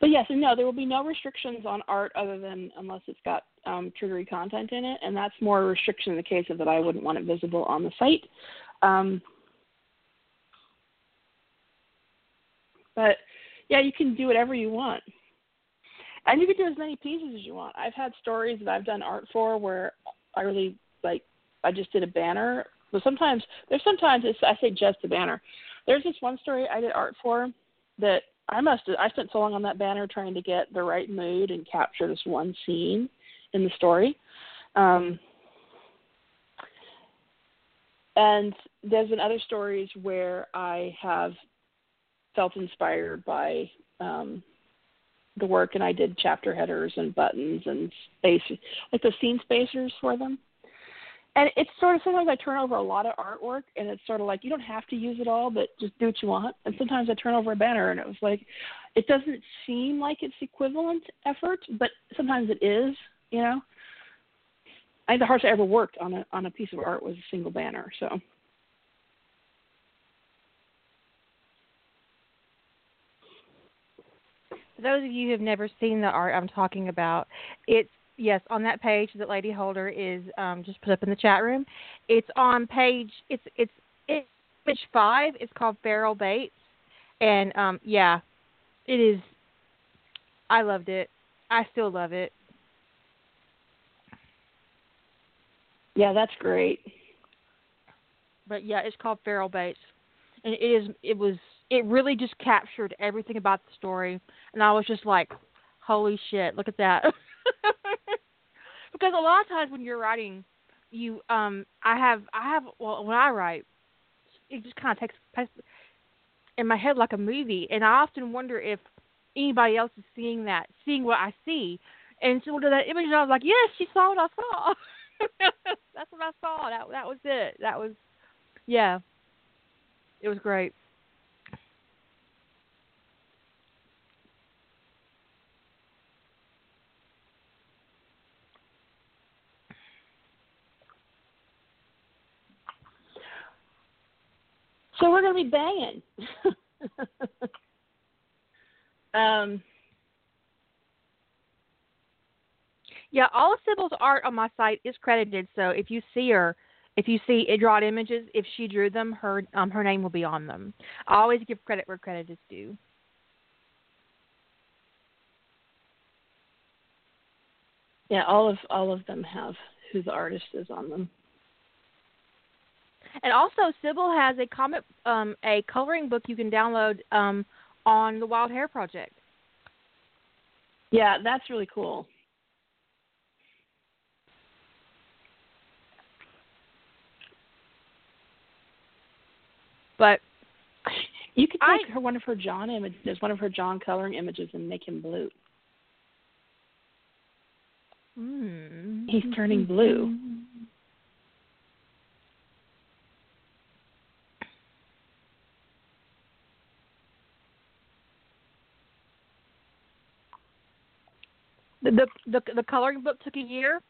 But yes, and no, there will be no restrictions on art other than unless it's got um, triggery content in it, and that's more a restriction in the case of that I wouldn't want it visible on the site. Um, but yeah, you can do whatever you want, and you can do as many pieces as you want. I've had stories that I've done art for where I really like. I just did a banner, but sometimes there's sometimes it's I say just a banner. There's this one story I did art for that I must I spent so long on that banner trying to get the right mood and capture this one scene in the story. Um, and there's been other stories where I have felt inspired by um, the work, and I did chapter headers and buttons and space, like the scene spacers for them. And it's sort of sometimes I turn over a lot of artwork, and it's sort of like you don't have to use it all, but just do what you want. And sometimes I turn over a banner, and it was like, it doesn't seem like it's equivalent effort, but sometimes it is. You know, I think the hardest I ever worked on a on a piece of art was a single banner. So. For those of you who have never seen the art I'm talking about, it's yes on that page that Lady Holder is um, just put up in the chat room. It's on page it's it's it's page five. It's called Feral Baits, and um, yeah, it is. I loved it. I still love it. Yeah, that's great. But yeah, it's called Feral Baits, and it is. It was. It really just captured everything about the story, and I was just like, "Holy shit! Look at that!" because a lot of times when you're writing you um I have I have well when I write it just kind of takes in my head like a movie and I often wonder if anybody else is seeing that seeing what I see. And so that image I was like yes she saw what I saw. That's what I saw. That that was it. That was yeah. It was great So we're gonna be banging. um, yeah, all of Sybil's art on my site is credited. So if you see her, if you see it drawn images, if she drew them, her um her name will be on them. I always give credit where credit is due. Yeah, all of all of them have who the artist is on them. And also, Sybil has a comic, um, a coloring book you can download um, on the Wild Hair Project. Yeah, that's really cool. But you could take I, her one of her John images, one of her John coloring images, and make him blue. Mm. He's turning blue. The, the the coloring book took a year.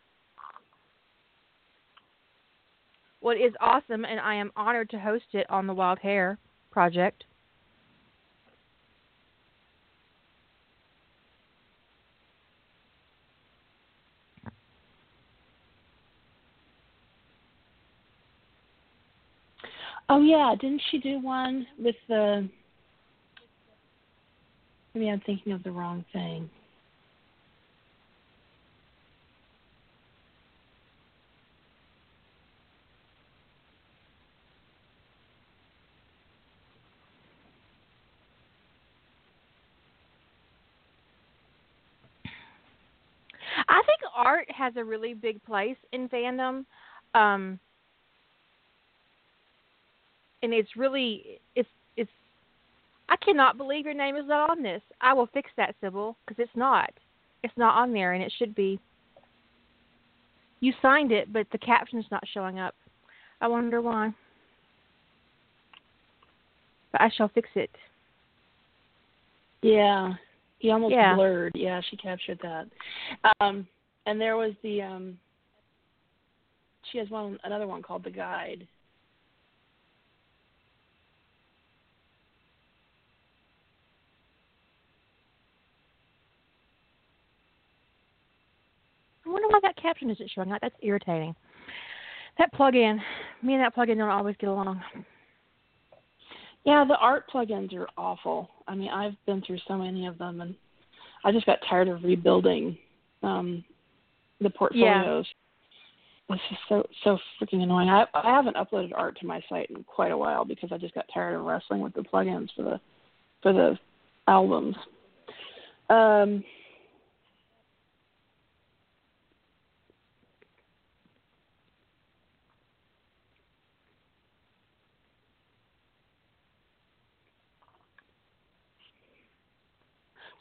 What is awesome, and I am honored to host it on the Wild Hair Project. Oh yeah, didn't she do one with the? Maybe I'm thinking of the wrong thing. I think art has a really big place in fandom. Um and it's really it's it's I cannot believe your name is not on this. I will fix that, Sybil, because it's not. It's not on there, and it should be. You signed it, but the caption's not showing up. I wonder why. But I shall fix it. Yeah, he almost Yeah. blurred. Yeah, she captured that. Um, and there was the um, she has one another one called the guide. I wonder why that caption isn't showing up. That's irritating. That plug-in, me and that plug-in don't always get along. Yeah, the art plugins are awful. I mean, I've been through so many of them, and I just got tired of rebuilding um, the portfolios. It's just so so freaking annoying. I I haven't uploaded art to my site in quite a while because I just got tired of wrestling with the plugins for the for the albums. Um,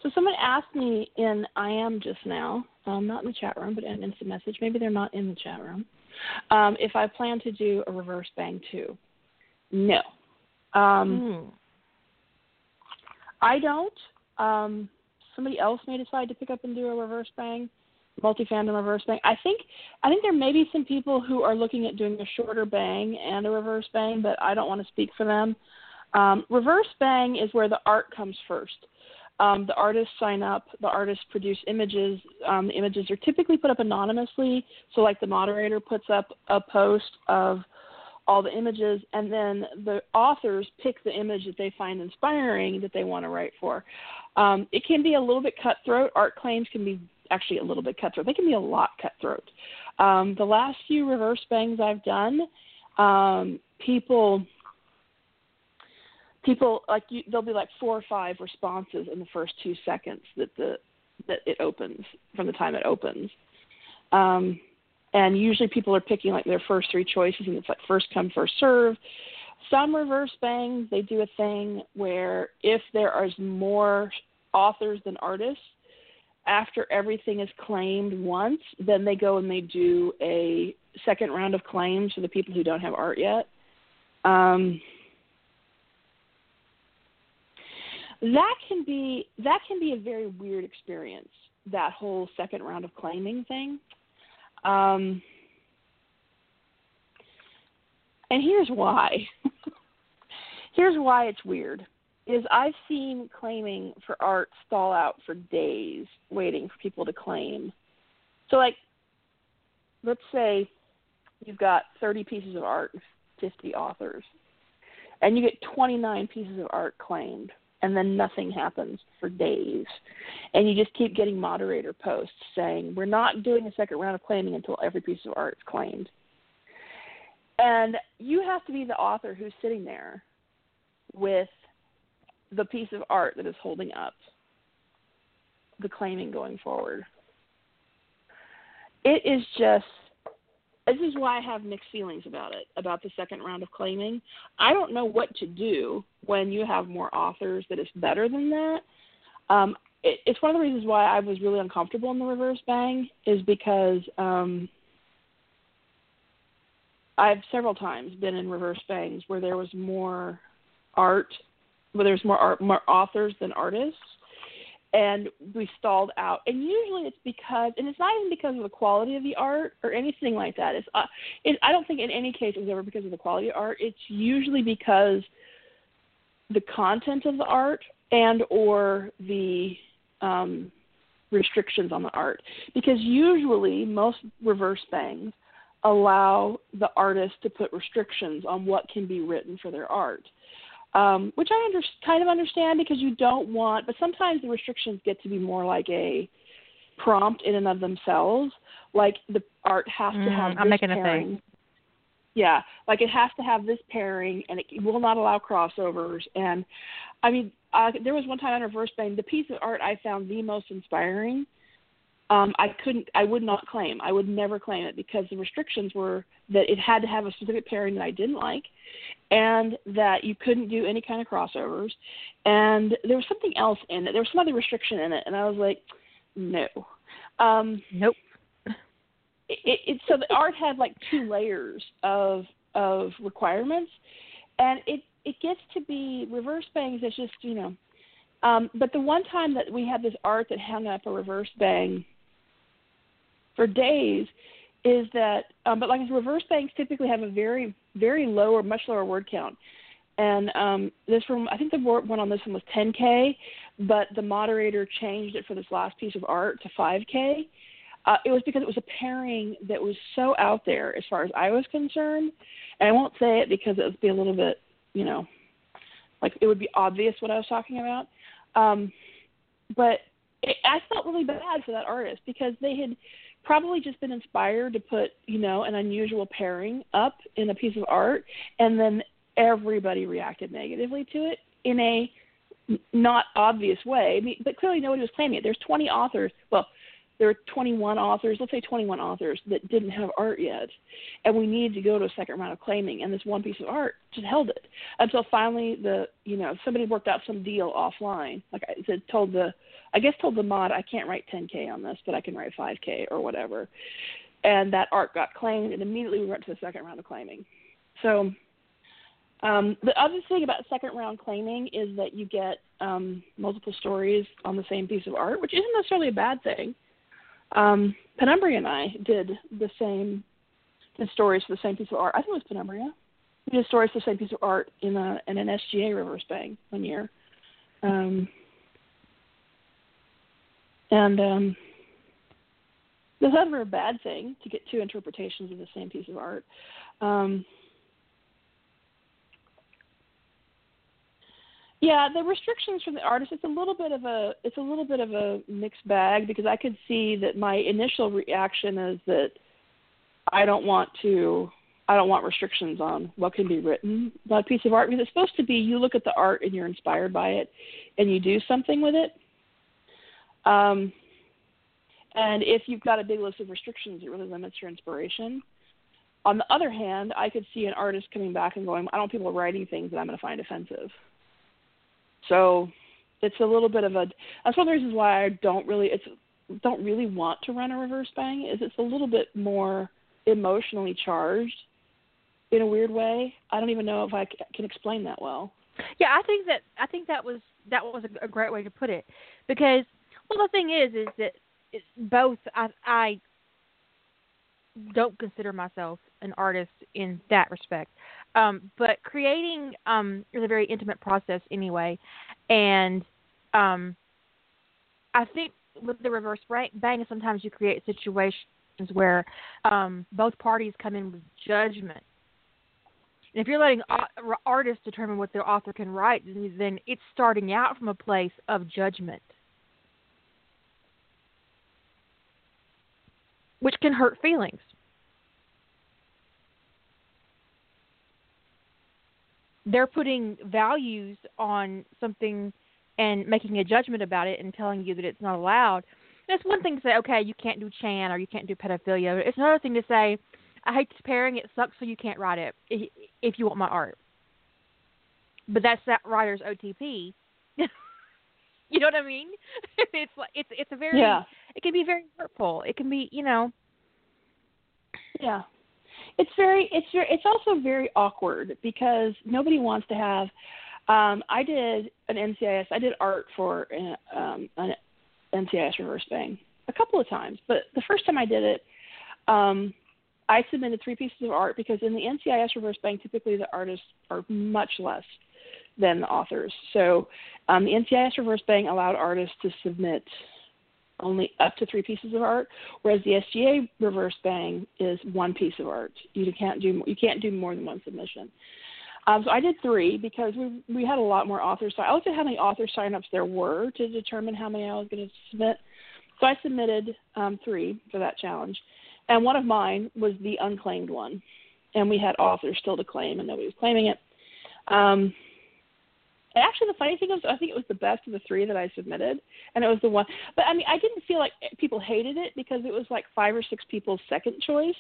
So someone asked me in I am just now, um, not in the chat room, but in instant message. Maybe they're not in the chat room. Um, if I plan to do a reverse bang too, no. Um, Hmm. I don't. Um, somebody else may decide to pick up and do a reverse bang, multi-fandom reverse bang. I think I think there may be some people who are looking at doing a shorter bang and a reverse bang, but I don't want to speak for them. Um, reverse bang is where the art comes first. Um, the artists sign up. The artists produce images. Um, the images are typically put up anonymously. So, like the moderator puts up a post of all the images, and then the authors pick the image that they find inspiring that they want to write for. Um, it can be a little bit cutthroat. Art claims can be actually a little bit cutthroat. They can be a lot cutthroat. Um, the last few reverse bangs I've done, um, people people like you, there'll be like four or five responses in the first two seconds that the that it opens from the time it opens. Um, and usually people are picking like their first three choices, and it's like first come first serve. Some reverse bangs they do a thing where if there are more authors than artists, after everything is claimed once, then they go and they do a second round of claims for the people who don't have art yet. Um, that can be that can be a very weird experience. That whole second round of claiming thing. Um, and here's why. here's why it's weird. Is I've seen claiming for art stall out for days waiting for people to claim. So like let's say you've got 30 pieces of art, 50 authors, and you get 29 pieces of art claimed and then nothing happens for days. And you just keep getting moderator posts saying, We're not doing a second round of claiming until every piece of art is claimed. And you have to be the author who's sitting there with the piece of art that is holding up the claiming going forward. It is just this is why I have mixed feelings about it, about the second round of claiming. I don't know what to do when you have more authors that is better than that. Um, it, it's one of the reasons why I was really uncomfortable in the reverse bang is because um, I've several times been in reverse bangs where there was more art, where there's more art, more authors than artists and we stalled out. And usually it's because, and it's not even because of the quality of the art or anything like that. It's, uh, it, I don't think in any case it was ever because of the quality of art. It's usually because the content of the art and or the um, restrictions on the art. Because usually most reverse bangs allow the artist to put restrictions on what can be written for their art um, which I under, kind of understand because you don't want, but sometimes the restrictions get to be more like a prompt in and of themselves. Like the art has mm, to have I'm this making pairing. a thing. Yeah, like it has to have this pairing, and it will not allow crossovers. And I mean, uh, there was one time on Reverse Bang, the piece of art I found the most inspiring um, I couldn't, I would not claim. I would never claim it because the restrictions were that it had to have a specific pairing that I didn't like, and that you couldn't do any kind of crossovers, and there was something else in it. There was some other restriction in it, and I was like, no. Um, nope. It, it, so the art had like two layers of of requirements, and it it gets to be reverse bangs. It's just you know. Um, but the one time that we had this art that hung up a reverse bang for days is that, um, but like reverse bangs typically have a very, very low or much lower word count. And um, this one, I think the one on this one was 10K, but the moderator changed it for this last piece of art to 5K. Uh, it was because it was a pairing that was so out there as far as I was concerned. And I won't say it because it would be a little bit, you know, like it would be obvious what I was talking about. Um, but it, I felt really bad for that artist because they had probably just been inspired to put, you know, an unusual pairing up in a piece of art, and then everybody reacted negatively to it in a not obvious way, but clearly nobody was claiming it. There's 20 authors. Well, there are 21 authors, let's say 21 authors that didn't have art yet, and we needed to go to a second round of claiming, and this one piece of art just held it until finally the you know somebody worked out some deal offline. Like I said, told the I guess told the mod I can't write 10k on this, but I can write 5k or whatever, and that art got claimed, and immediately we went to the second round of claiming. So um, the other thing about second round claiming is that you get um, multiple stories on the same piece of art, which isn't necessarily a bad thing. Um, Penumbria and I did the same did stories for the same piece of art. I think it was Penumbria. We did stories for the same piece of art in a in an SGA reverse bang one year. Um, and um, that's never a bad thing to get two interpretations of the same piece of art. Um, Yeah, the restrictions from the artist it's a little bit of a it's a little bit of a mixed bag because I could see that my initial reaction is that I don't want to I don't want restrictions on what can be written about a piece of art because it's supposed to be you look at the art and you're inspired by it and you do something with it. Um, And if you've got a big list of restrictions, it really limits your inspiration. On the other hand, I could see an artist coming back and going, I don't want people writing things that I'm going to find offensive. So it's a little bit of a. That's one of the reasons why I don't really it's don't really want to run a reverse bang. Is it's a little bit more emotionally charged in a weird way. I don't even know if I can explain that well. Yeah, I think that I think that was that was a, a great way to put it because well the thing is is that it's both I I don't consider myself an artist in that respect. Um, but creating um, is a very intimate process anyway, and um, I think with the reverse bang, sometimes you create situations where um, both parties come in with judgment. And if you're letting artists determine what their author can write, then it's starting out from a place of judgment, which can hurt feelings. they're putting values on something and making a judgment about it and telling you that it's not allowed. it's one thing to say, okay, you can't do Chan or you can't do pedophilia. It's another thing to say, I hate this pairing. It sucks, so you can't write it if you want my art. But that's that writer's OTP. you know what I mean? it's like it's it's a very yeah. It can be very hurtful. It can be you know. Yeah it's very it's very it's also very awkward because nobody wants to have um I did an NCIS I did art for uh, um an NCIS reverse bang a couple of times but the first time I did it um I submitted three pieces of art because in the NCIS reverse bang typically the artists are much less than the authors so um the NCIS reverse bang allowed artists to submit only up to three pieces of art, whereas the SGA reverse bang is one piece of art. You can't do you can't do more than one submission. Um, so I did three because we we had a lot more authors. So I looked at how many author signups there were to determine how many I was going to submit. So I submitted um, three for that challenge, and one of mine was the unclaimed one, and we had authors still to claim, and nobody was claiming it. Um, actually the funny thing was I think it was the best of the three that I submitted, and it was the one. But I mean, I didn't feel like people hated it because it was like five or six people's second choice.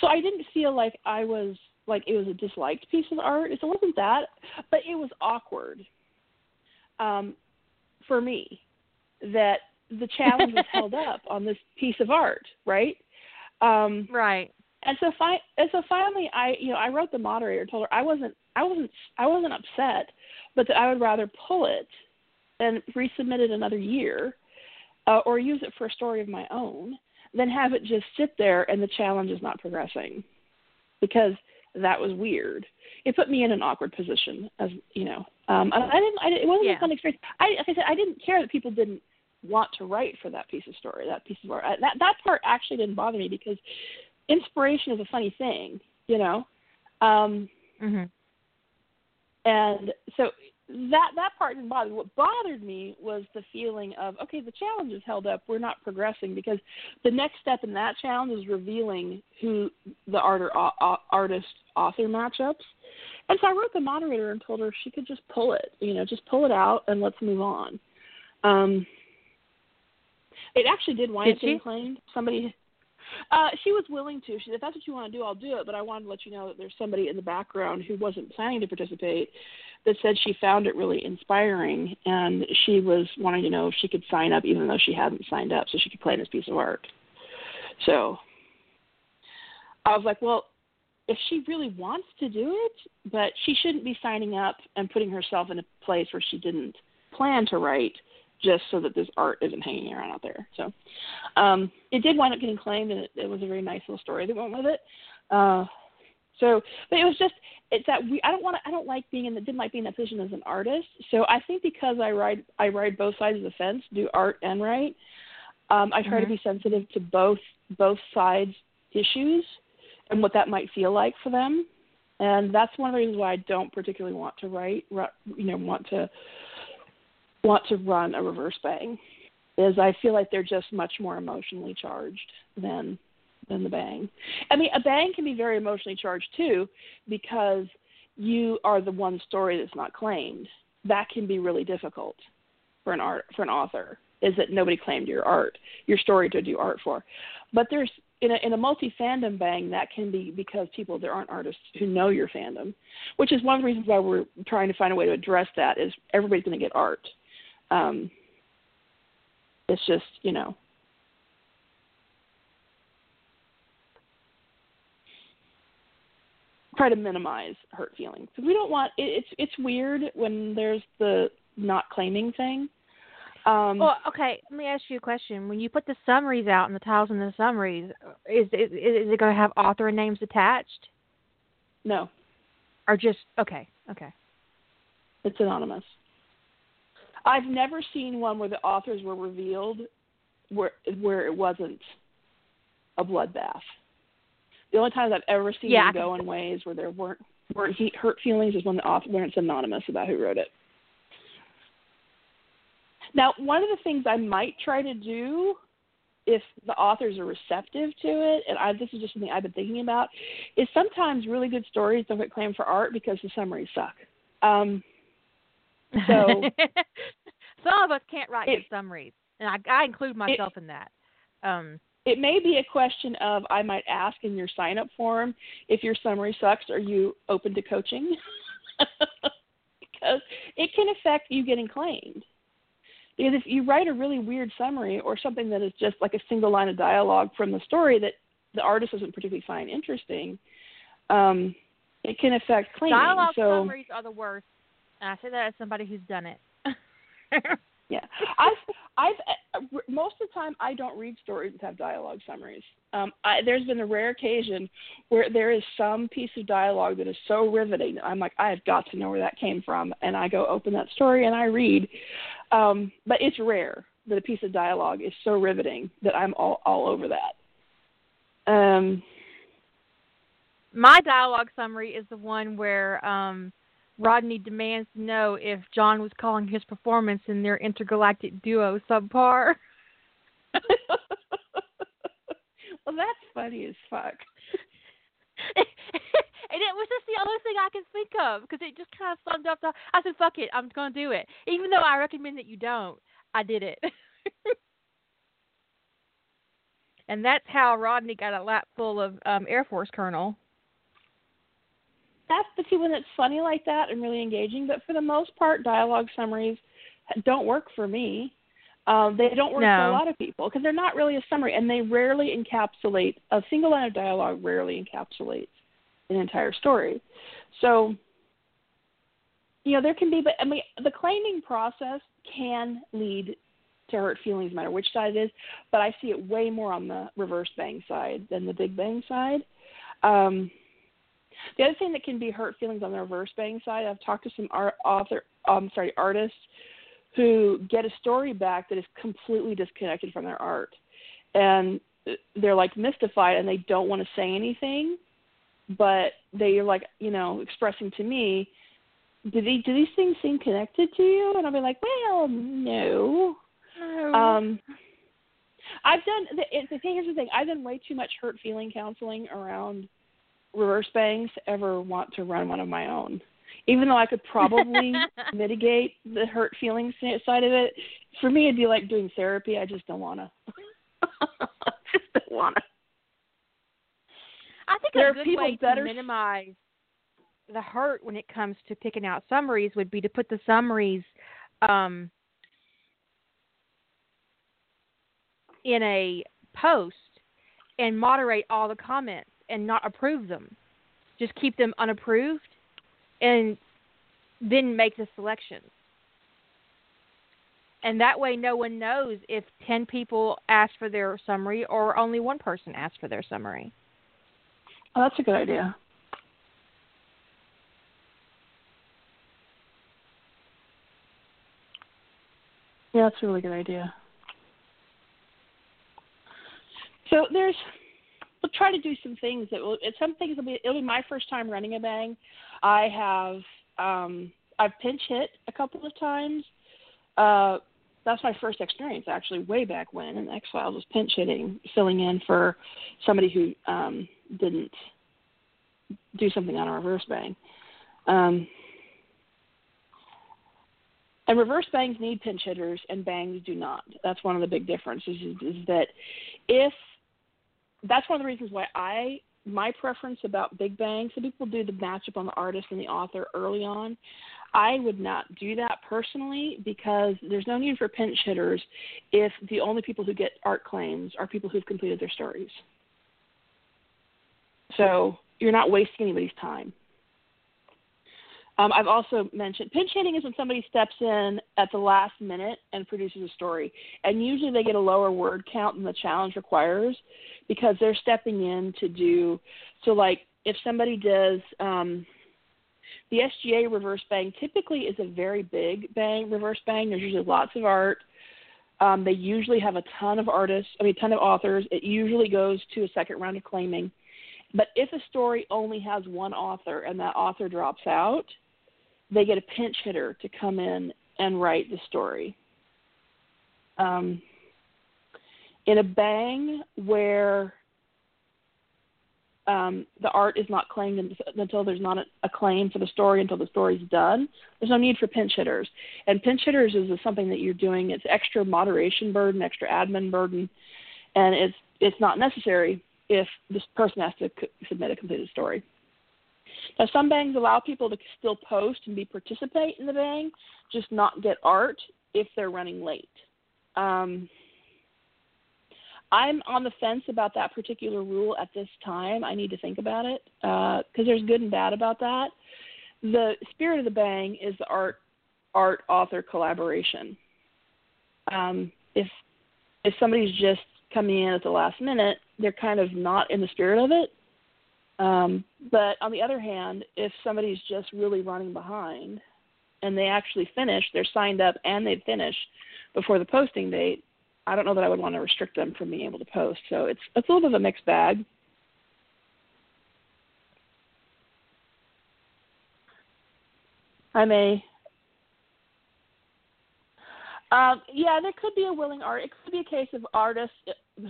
So I didn't feel like I was like it was a disliked piece of art. It wasn't that, but it was awkward um, for me that the challenge was held up on this piece of art, right? Um, right. And so, fi- and so finally, I, you know, I wrote the moderator, told her I wasn't, I wasn't, I wasn't upset but that I would rather pull it and resubmit it another year uh, or use it for a story of my own than have it just sit there and the challenge is not progressing because that was weird. It put me in an awkward position as you know. Um, and I didn't. I, it wasn't yeah. a fun experience. I, like I said, I didn't care that people didn't want to write for that piece of story, that piece of art. That that part actually didn't bother me because inspiration is a funny thing, you know. Um, mm-hmm. And so that that part didn't bother me. What bothered me was the feeling of okay, the challenge is held up. We're not progressing because the next step in that challenge is revealing who the art or, artist author matchups. And so I wrote the moderator and told her she could just pull it, you know, just pull it out and let's move on. Um, it actually did wind up being claimed. Somebody uh, she was willing to. She said, if that's what you want to do, I'll do it. But I wanted to let you know that there's somebody in the background who wasn't planning to participate that said she found it really inspiring and she was wanting to know if she could sign up even though she hadn't signed up so she could play in this piece of art. So I was like, well, if she really wants to do it, but she shouldn't be signing up and putting herself in a place where she didn't plan to write just so that this art isn't hanging around out there. So um, it did wind up getting claimed, and it, it was a very nice little story that went with it. Uh, so, but it was just it's that we I don't want to I don't like being in the didn't like being in that position as an artist. So I think because I ride I ride both sides of the fence, do art and write. Um, I try mm-hmm. to be sensitive to both both sides issues and what that might feel like for them. And that's one of the reasons why I don't particularly want to write, you know, want to want to run a reverse bang is I feel like they're just much more emotionally charged than than the bang. I mean, a bang can be very emotionally charged too because you are the one story that's not claimed. That can be really difficult for an art for an author is that nobody claimed your art, your story to do art for. But there's in a in a multi fandom bang that can be because people there aren't artists who know your fandom, which is one of the reasons why we're trying to find a way to address that. Is everybody's going to get art. Um, it's just you know try to minimize hurt feelings because we don't want it, it's it's weird when there's the not claiming thing. Um, well, okay. Let me ask you a question. When you put the summaries out and the titles in the summaries, is is, is it going to have author names attached? No. Or just okay, okay. It's anonymous. I've never seen one where the authors were revealed where where it wasn't a bloodbath. The only times I've ever seen yeah, them go in ways where there weren't weren't he, hurt feelings is when the author when it's anonymous about who wrote it. Now, one of the things I might try to do if the authors are receptive to it, and I, this is just something I've been thinking about, is sometimes really good stories don't get claimed for art because the summaries suck. Um, so some of us can't write it, summaries, and I, I include myself it, in that. Um, it may be a question of I might ask in your sign up form if your summary sucks, are you open to coaching? because it can affect you getting claimed. Because if you write a really weird summary or something that is just like a single line of dialogue from the story that the artist doesn't particularly find interesting, um, it can affect claiming. Dialogue so, summaries are the worst. And I say that as somebody who's done it. Yeah, I've I've uh, most of the time I don't read stories that have dialogue summaries. Um, I, there's been a rare occasion where there is some piece of dialogue that is so riveting. I'm like, I have got to know where that came from, and I go open that story and I read. Um, but it's rare that a piece of dialogue is so riveting that I'm all all over that. Um, My dialogue summary is the one where um, Rodney demands to know if John was calling his performance in their intergalactic duo subpar. well, that's funny as fuck. and it was just the only thing I could think of because it just kind of summed up the. I said, "Fuck it, I'm going to do it," even though I recommend that you don't. I did it, and that's how Rodney got a lap full of um, Air Force Colonel that's the key when it's funny like that and really engaging. But for the most part, dialogue summaries don't work for me. Um, they don't work no. for a lot of people because they're not really a summary, and they rarely encapsulate a single line of dialogue. Rarely encapsulates an entire story. So, you know, there can be, but I mean, the claiming process can lead to hurt feelings, no matter which side it is. But I see it way more on the reverse bang side than the big bang side. Um, the other thing that can be hurt feelings on the reverse bang side, I've talked to some art author, um, sorry, artists who get a story back that is completely disconnected from their art, and they're like mystified and they don't want to say anything, but they're like, you know, expressing to me, do these do these things seem connected to you? And I'll be like, well, no. No. Um, I've done the, the thing. Here's the thing. I've done way too much hurt feeling counseling around reverse bangs ever want to run one of my own. Even though I could probably mitigate the hurt feelings side of it, for me it'd be like doing therapy. I just don't want to. just don't want to. I think there a good people way better... to minimize the hurt when it comes to picking out summaries would be to put the summaries um, in a post and moderate all the comments and not approve them. Just keep them unapproved and then make the selections. And that way, no one knows if 10 people asked for their summary or only one person asked for their summary. Oh, that's a good idea. Yeah, that's a really good idea. So there's we'll try to do some things that will. Some things will be. It'll be my first time running a bang. I have. Um, I've pinch hit a couple of times. Uh, that's my first experience actually, way back when in X Files was pinch hitting, filling in for somebody who um, didn't do something on a reverse bang. Um, And reverse bangs need pinch hitters, and bangs do not. That's one of the big differences. Is, is that if that's one of the reasons why I my preference about big bangs. Some people do the matchup on the artist and the author early on. I would not do that personally because there's no need for pinch hitters if the only people who get art claims are people who've completed their stories. So you're not wasting anybody's time. Um, I've also mentioned pinch hitting is when somebody steps in at the last minute and produces a story, and usually they get a lower word count than the challenge requires because they're stepping in to do. So, like if somebody does um, the SGA reverse bang, typically is a very big bang reverse bang. There's usually lots of art. Um, they usually have a ton of artists, I mean, a ton of authors. It usually goes to a second round of claiming. But if a story only has one author and that author drops out, they get a pinch hitter to come in and write the story. Um, in a bang where um, the art is not claimed until there's not a, claim for the story until the story's done. There's no need for pinch hitters, and pinch hitters is something that you're doing. It's extra moderation burden, extra admin burden, and it's it's not necessary if this person has to submit a completed story. Now, some bangs allow people to still post and be participate in the bang, just not get art if they're running late. Um, I'm on the fence about that particular rule at this time. I need to think about it because uh, there's good and bad about that. The spirit of the bang is the art art author collaboration. Um, if if somebody's just coming in at the last minute, they're kind of not in the spirit of it. Um, but on the other hand, if somebody's just really running behind and they actually finish, they're signed up and they finish before the posting date, I don't know that I would want to restrict them from being able to post. So it's it's a little bit of a mixed bag. I may. Um, yeah, there could be a willing art. It could be a case of artists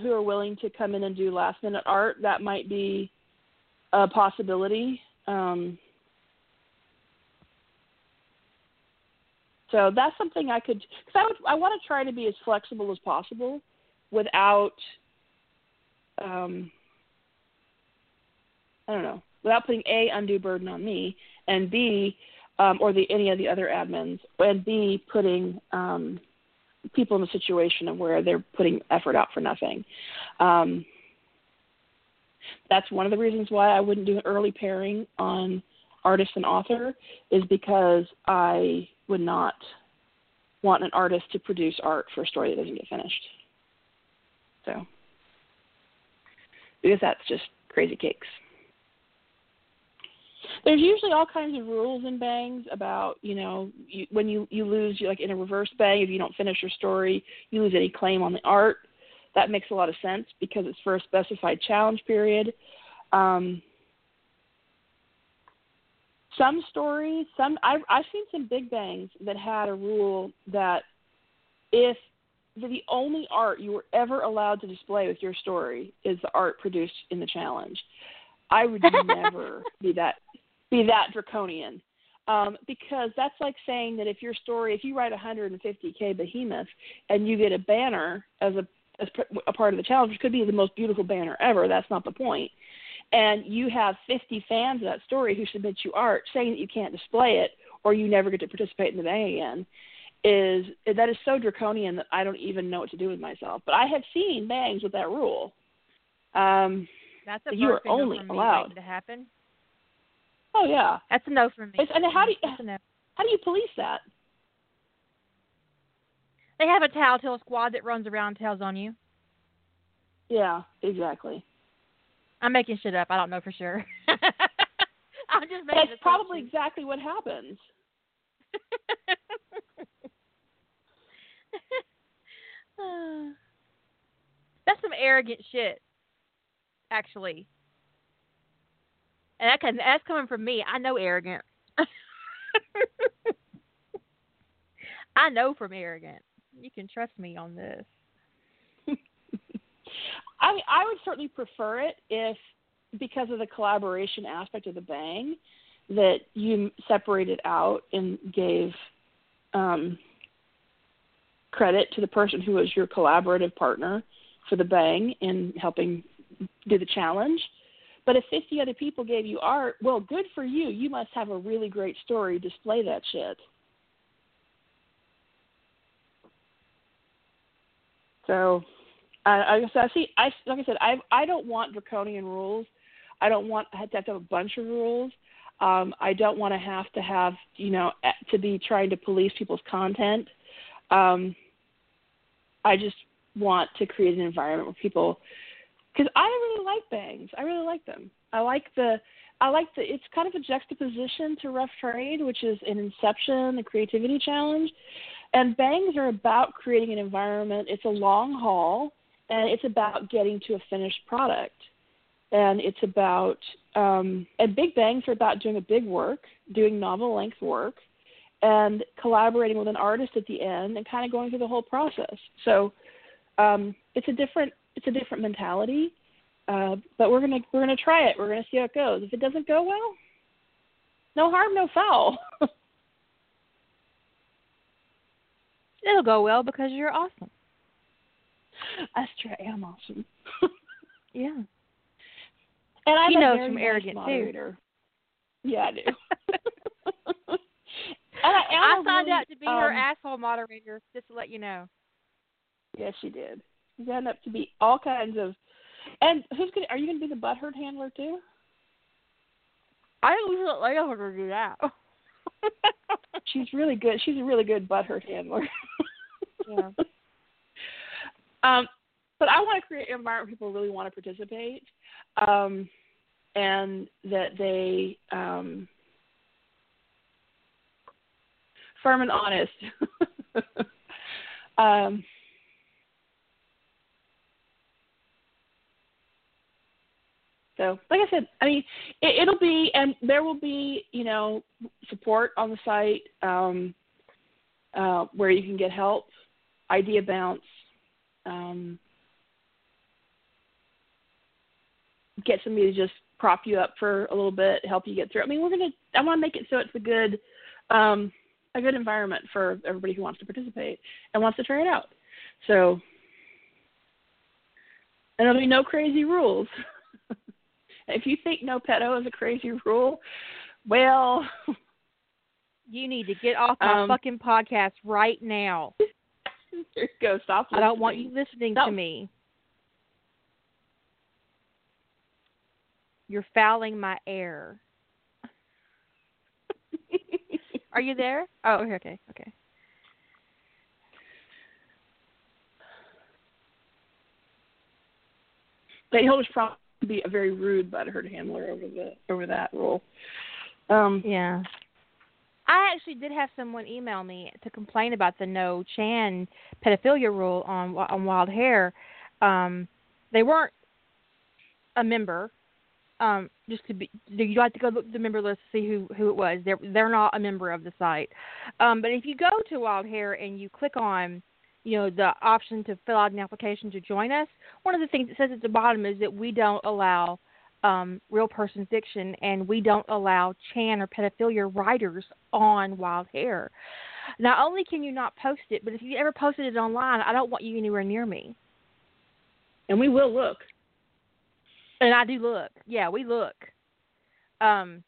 who are willing to come in and do last minute art. That might be a possibility. Um, So that's something I could because I would I want to try to be as flexible as possible without um I don't know without putting a undue burden on me and b um, or the any of the other admins and b putting um, people in a situation of where they're putting effort out for nothing. Um, that's one of the reasons why I wouldn't do an early pairing on artist and author is because I would not want an artist to produce art for a story that doesn't get finished. So, because that's just crazy cakes. There's usually all kinds of rules in bangs about, you know, you, when you you lose, like in a reverse bang, if you don't finish your story, you lose any claim on the art. That makes a lot of sense because it's for a specified challenge period. Um, some stories, some I've I've seen some big bangs that had a rule that if the only art you were ever allowed to display with your story is the art produced in the challenge. I would never be that be that draconian. Um, because that's like saying that if your story, if you write a 150k behemoth and you get a banner as a as a part of the challenge, which could be the most beautiful banner ever, that's not the point. and you have 50 fans of that story who submit you art saying that you can't display it or you never get to participate in the bang again is that is so draconian that I don't even know what to do with myself. But I have seen bangs with that rule. Um, That's a you are only allowed to happen. Oh yeah, that's a no for me. It's, and how do you no. how do you police that? They have a telltale squad that runs around and tells on you. Yeah, exactly. I'm making shit up. I don't know for sure. I'm just making. That's probably exactly what happens. That's some arrogant shit, actually. And that can, that's coming from me. I know arrogant. I know from arrogant. You can trust me on this. I mean, I would certainly prefer it if, because of the collaboration aspect of the bang, that you separated out and gave um, credit to the person who was your collaborative partner for the bang in helping do the challenge. But if 50 other people gave you art, well, good for you. You must have a really great story. Display that shit. So, uh, I, I see. I like I said, I I don't want draconian rules. I don't want to have to have a bunch of rules. Um, I don't want to have to have you know to be trying to police people's content. Um, I just want to create an environment where people, because I really like bangs. I really like them. I like the I like the it's kind of a juxtaposition to rough trade, which is an inception, a creativity challenge. And bangs are about creating an environment. It's a long haul and it's about getting to a finished product. And it's about um and big bangs are about doing a big work, doing novel length work and collaborating with an artist at the end and kind of going through the whole process. So um it's a different it's a different mentality uh, but we're gonna we're gonna try it. We're gonna see how it goes. If it doesn't go well, no harm, no foul. It'll go well because you're awesome. That's true. I am awesome. yeah. And I'm he a knows very from nice arrogant moderator. too. Yeah, I do. and I, and I signed really, up to be her um, asshole moderator, just to let you know. Yes, she did. You signed up to be all kinds of. And who's gonna? Are you gonna be the butthurt handler too? I didn't let Leia her do that. She's really good. She's a really good butthurt handler. Yeah. um, but I want to create an environment where people really want to participate, um, and that they um, firm and honest. um, so, like I said, I mean, it, it'll be, and there will be, you know, support on the site um, uh, where you can get help, idea bounce, um, get somebody to just prop you up for a little bit, help you get through. I mean, we're gonna. I want to make it so it's a good, um, a good environment for everybody who wants to participate and wants to try it out. So, and there'll be no crazy rules. if you think no pedo is a crazy rule, well, You need to get off my Um, fucking podcast right now. go. Stop. I don't want you listening. listening No. to me. You're fouling my air. Are you there? Oh, okay, okay, he'll just probably be a very rude butthurt handler over the over that rule. Um, Yeah. I actually did have someone email me to complain about the no Chan pedophilia rule on on Wild Hair. Um, they weren't a member. Um, just to be, you have to go look the member list to see who who it was. They're they're not a member of the site. Um, but if you go to Wild Hair and you click on, you know, the option to fill out an application to join us, one of the things it says at the bottom is that we don't allow um, real person fiction, and we don't allow Chan or pedophilia writers on Wild Hair. Not only can you not post it, but if you ever posted it online, I don't want you anywhere near me. and we will look. And I do look. Yeah, we look. Um,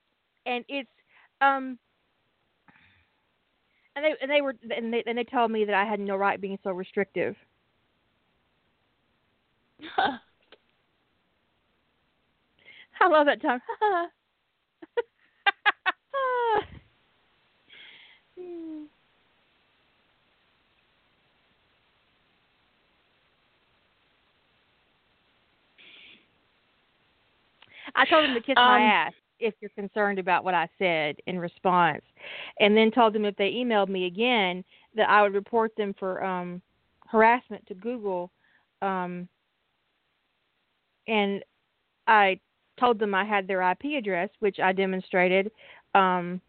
and it's um, and they and they were and they and they told me that I had no right being so restrictive. I love that time. I told him to kiss my Um, ass if you're concerned about what I said in response, and then told them if they emailed me again that I would report them for um, harassment to Google. Um, and I told them I had their IP address, which I demonstrated. Um,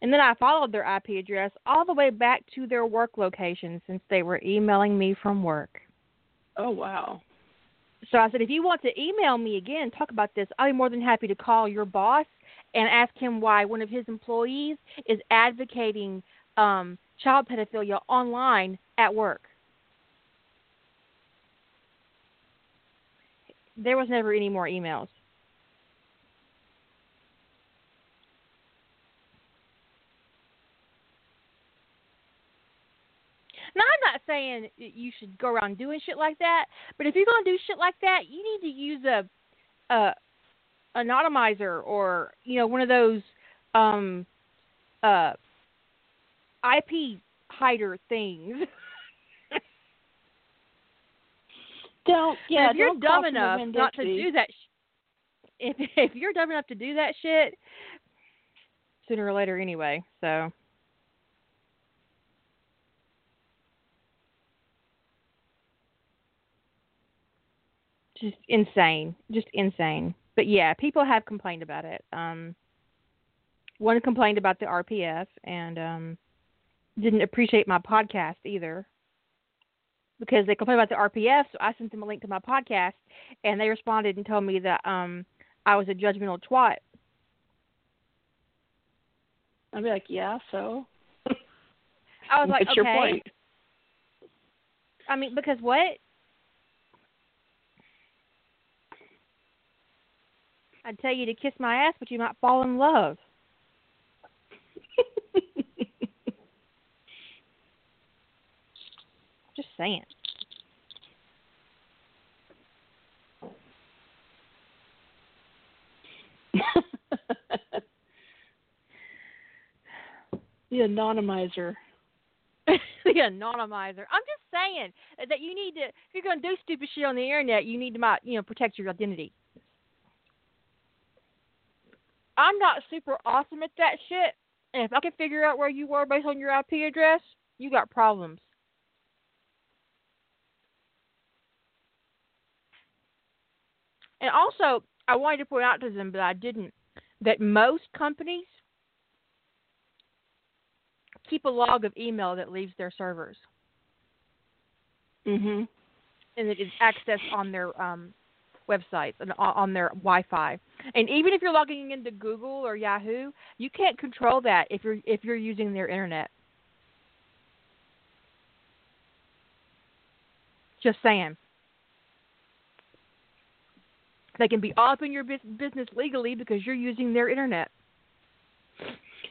and then I followed their IP address all the way back to their work location since they were emailing me from work. oh wow. So I said, if you want to email me again, talk about this, I'll be more than happy to call your boss and ask him why one of his employees is advocating um, child pedophilia online at work. There was never any more emails. Now, I'm not saying you should go around doing shit like that, but if you're gonna do shit like that, you need to use a, a anonymizer or you know one of those um uh IP hider things. Don't yeah. if you're don't dumb call from the enough not to do that, sh- if if you're dumb enough to do that shit, sooner or later anyway. So just insane, just insane. But yeah, people have complained about it. Um, one complained about the RPF and um, didn't appreciate my podcast either because they complained about the RPF. So I sent them a link to my podcast, and they responded and told me that um, I was a judgmental twat. I'd be like, yeah. So I was like, what's okay. your point? I mean, because what? I'd tell you to kiss my ass, but you might fall in love. Just saying. the anonymizer. the anonymizer. I'm just saying that you need to. If you're going to do stupid shit on the internet, you need to, you know, protect your identity. I'm not super awesome at that shit, and if I can figure out where you were based on your IP address, you got problems. And also, I wanted to point out to them, but I didn't, that most companies keep a log of email that leaves their servers Mhm. and it is accessed on their um, websites and on- their Wi-Fi. And even if you're logging into Google or Yahoo, you can't control that if you're if you're using their internet. Just saying. They can be up in your business legally because you're using their internet.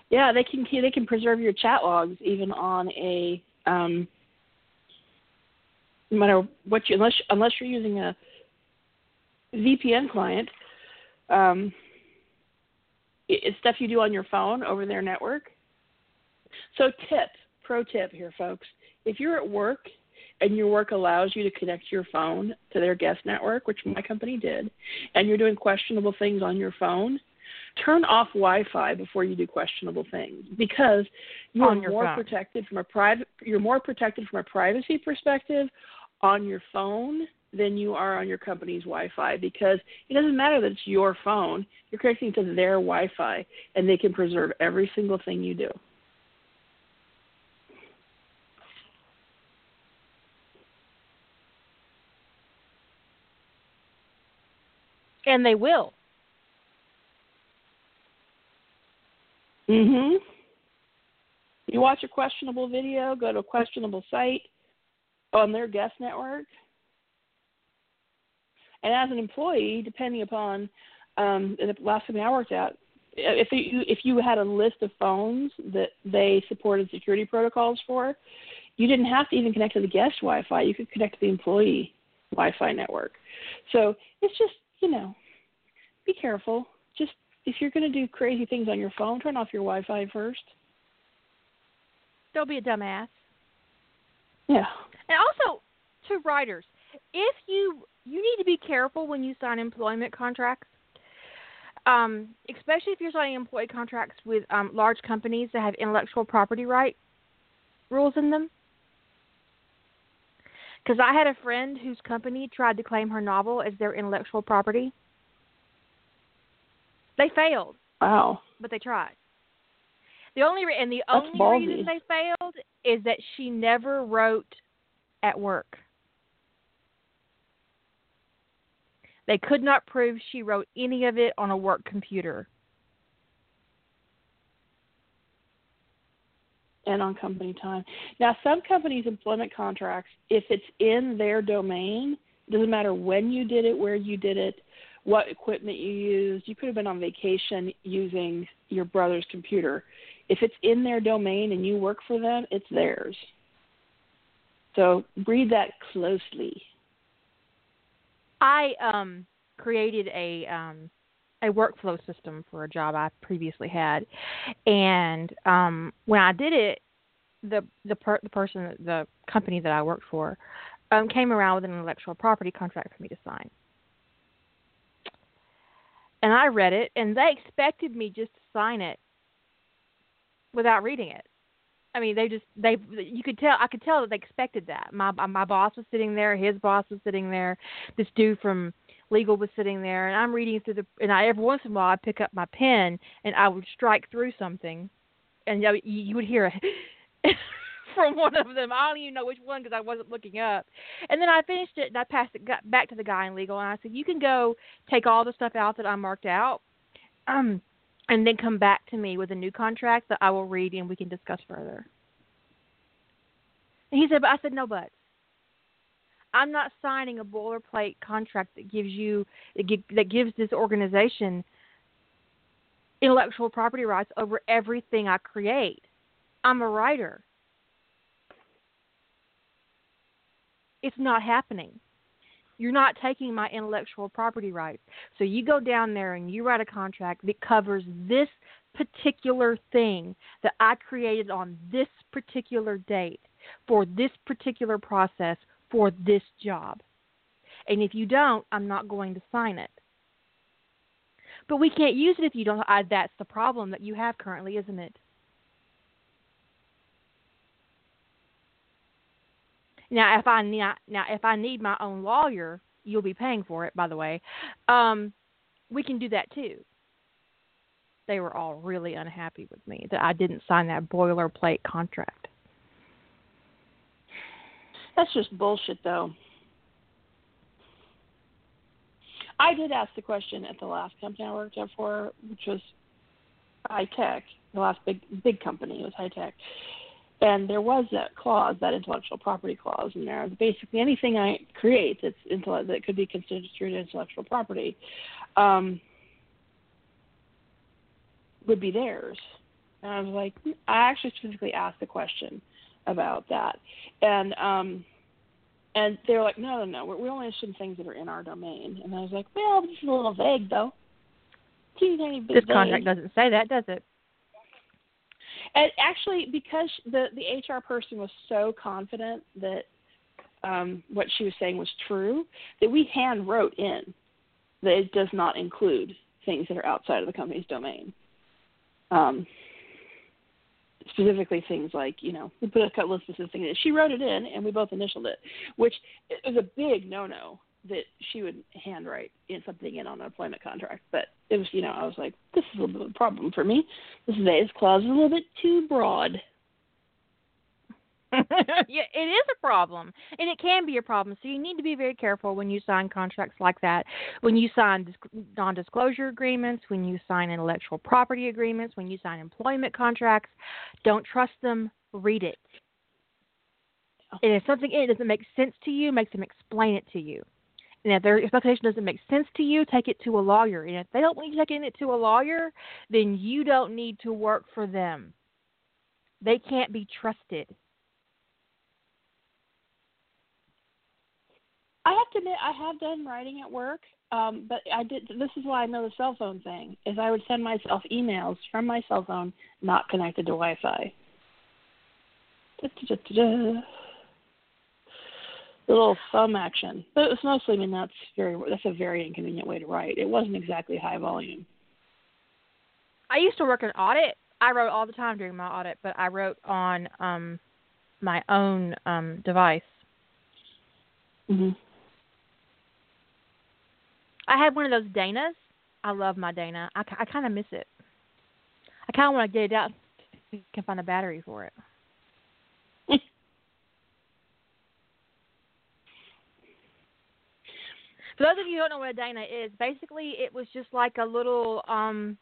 Yeah, they can they can preserve your chat logs even on a um no matter what you unless unless you're using a VPN client, um, it's stuff you do on your phone over their network. So tip, pro tip here, folks. If you're at work and your work allows you to connect your phone to their guest network, which my company did, and you're doing questionable things on your phone, turn off Wi-Fi before you do questionable things because you're your more phone. protected from a private. You're more protected from a privacy perspective on your phone than you are on your company's Wi-Fi because it doesn't matter that it's your phone. You're connecting to their Wi-Fi, and they can preserve every single thing you do. And they will. Mhm. You watch a questionable video, go to a questionable site on their guest network. And as an employee, depending upon um, the last company I worked at, if you if you had a list of phones that they supported security protocols for, you didn't have to even connect to the guest Wi-Fi. You could connect to the employee Wi-Fi network. So it's just you know, be careful. Just if you're going to do crazy things on your phone, turn off your Wi-Fi first. Don't be a dumbass. Yeah. And also, to writers, if you you need to be careful when you sign employment contracts, um, especially if you're signing employee contracts with um, large companies that have intellectual property right rules in them. Because I had a friend whose company tried to claim her novel as their intellectual property. They failed, Wow. but they tried. The only re- and the That's only ballsy. reason they failed is that she never wrote at work. They could not prove she wrote any of it on a work computer. and on company time. Now, some companies' employment contracts, if it's in their domain, doesn't matter when you did it, where you did it, what equipment you used. You could have been on vacation using your brother's computer. If it's in their domain and you work for them, it's theirs. So read that closely. I um created a um a workflow system for a job I previously had, and um when I did it, the the per, the person the company that I worked for um came around with an intellectual property contract for me to sign. And I read it, and they expected me just to sign it without reading it. I mean, they just they you could tell I could tell that they expected that. My my boss was sitting there, his boss was sitting there, this dude from legal was sitting there, and I'm reading through the and I every once in a while I pick up my pen and I would strike through something, and you, you would hear a from one of them. I don't even know which one because I wasn't looking up. And then I finished it and I passed it back to the guy in legal and I said, "You can go take all the stuff out that I marked out." Um and then come back to me with a new contract that I will read and we can discuss further. And he said, but I said, no buts. I'm not signing a boilerplate contract that gives you that gives this organization intellectual property rights over everything I create. I'm a writer. It's not happening you're not taking my intellectual property rights. So you go down there and you write a contract that covers this particular thing that I created on this particular date for this particular process for this job. And if you don't, I'm not going to sign it. But we can't use it if you don't. I, that's the problem that you have currently, isn't it? Now, if I need now if I need my own lawyer, you'll be paying for it, by the way. Um, we can do that too. They were all really unhappy with me that I didn't sign that boilerplate contract. That's just bullshit, though. I did ask the question at the last company I worked at for, which was high tech. The last big big company was high tech, and there was that clause, that intellectual property clause in there. Basically, anything I create that's intellect that could be considered intellectual property um, would be theirs. And I was like, I actually specifically asked the question about that, and um, and they were like, no, no, no, we're, we're only in things that are in our domain. And I was like, well, this is a little vague, though. This vague. contract doesn't say that, does it? And actually, because the the HR person was so confident that um, what she was saying was true, that we hand wrote in that it does not include things that are outside of the company's domain. Um, specifically things like you know we put a cut list of things. She wrote it in, and we both initialed it, which is a big no-no that she would handwrite in something in on an employment contract. But it was, you know, I was like, this is a little bit of a problem for me. This is clause is a little bit too broad. yeah, it is a problem, and it can be a problem. So you need to be very careful when you sign contracts like that. When you sign non-disclosure agreements, when you sign intellectual property agreements, when you sign employment contracts, don't trust them. Read it. And if something it doesn't make sense to you, make them explain it to you. And if their expectation doesn't make sense to you, take it to a lawyer. And if they don't want you taking it to a lawyer, then you don't need to work for them. They can't be trusted. I have to admit, I have done writing at work, um, but I did. This is why I know the cell phone thing is I would send myself emails from my cell phone not connected to Wi-Fi. Da, da, da, little thumb action. But it was mostly, I mean, that's very that's a very inconvenient way to write. It wasn't exactly high volume. I used to work in audit. I wrote all the time during my audit, but I wrote on um my own um device. Mhm. I had one of those Danas. I love my Dana. I, I kind of miss it. I kind of want to get it out. Can find a battery for it. For those of you who don't know what a Dana is, basically it was just like a little um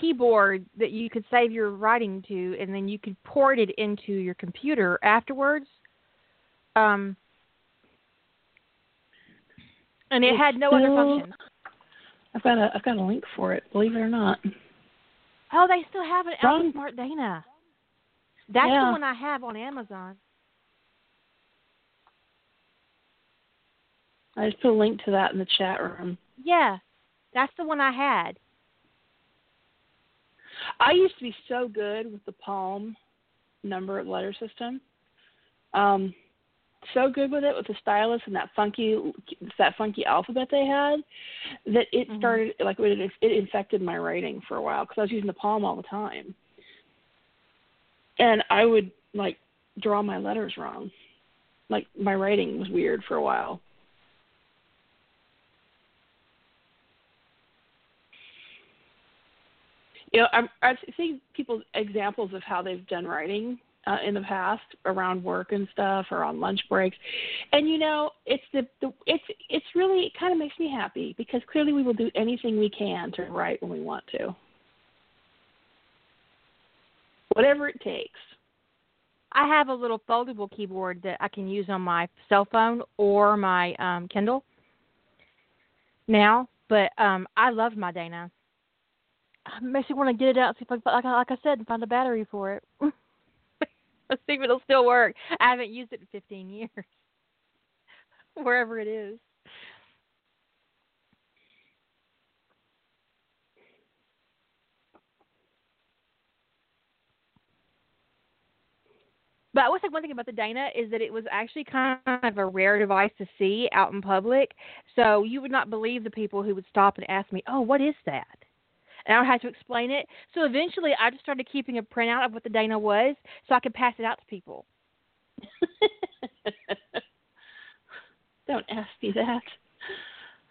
keyboard that you could save your writing to, and then you could port it into your computer afterwards. Um, and it had no other function. I've got a I've got a link for it. Believe it or not. Oh, they still have it out Wrong. with Smart Dana. That's Yeah. the one I have on Amazon. I just put a link to that in the chat room. Yeah, that's the one I had. I used to be so good with the Palm number letter system. Um, so good with it with the stylus and that funky that funky alphabet they had that it Mhm. started like it, it infected my writing for a while because I was using the Palm all the time, and I would like draw my letters wrong, like my writing was weird for a while. You know, I'm, I've seen people's examples of how they've done writing uh, in the past around work and stuff or on lunch breaks, and you know, it's the, the it's it's really it kind of makes me happy because clearly we will do anything we can to write when we want to, whatever it takes. I have a little foldable keyboard that I can use on my cell phone or my um Kindle now, but um I love my Dana. Makes me want to get it out, and see if I like, I- like I said, and find a battery for it. Let's see if it'll still work. I haven't used it in 15 years, wherever it is. But I will say one thing about the Dana is that it was actually kind of a rare device to see out in public. So you would not believe the people who would stop and ask me, "Oh, what is that?" And I would have to explain it. So eventually, I just started keeping a printout of what the Dana was, so I could pass it out to people. Don't ask me that.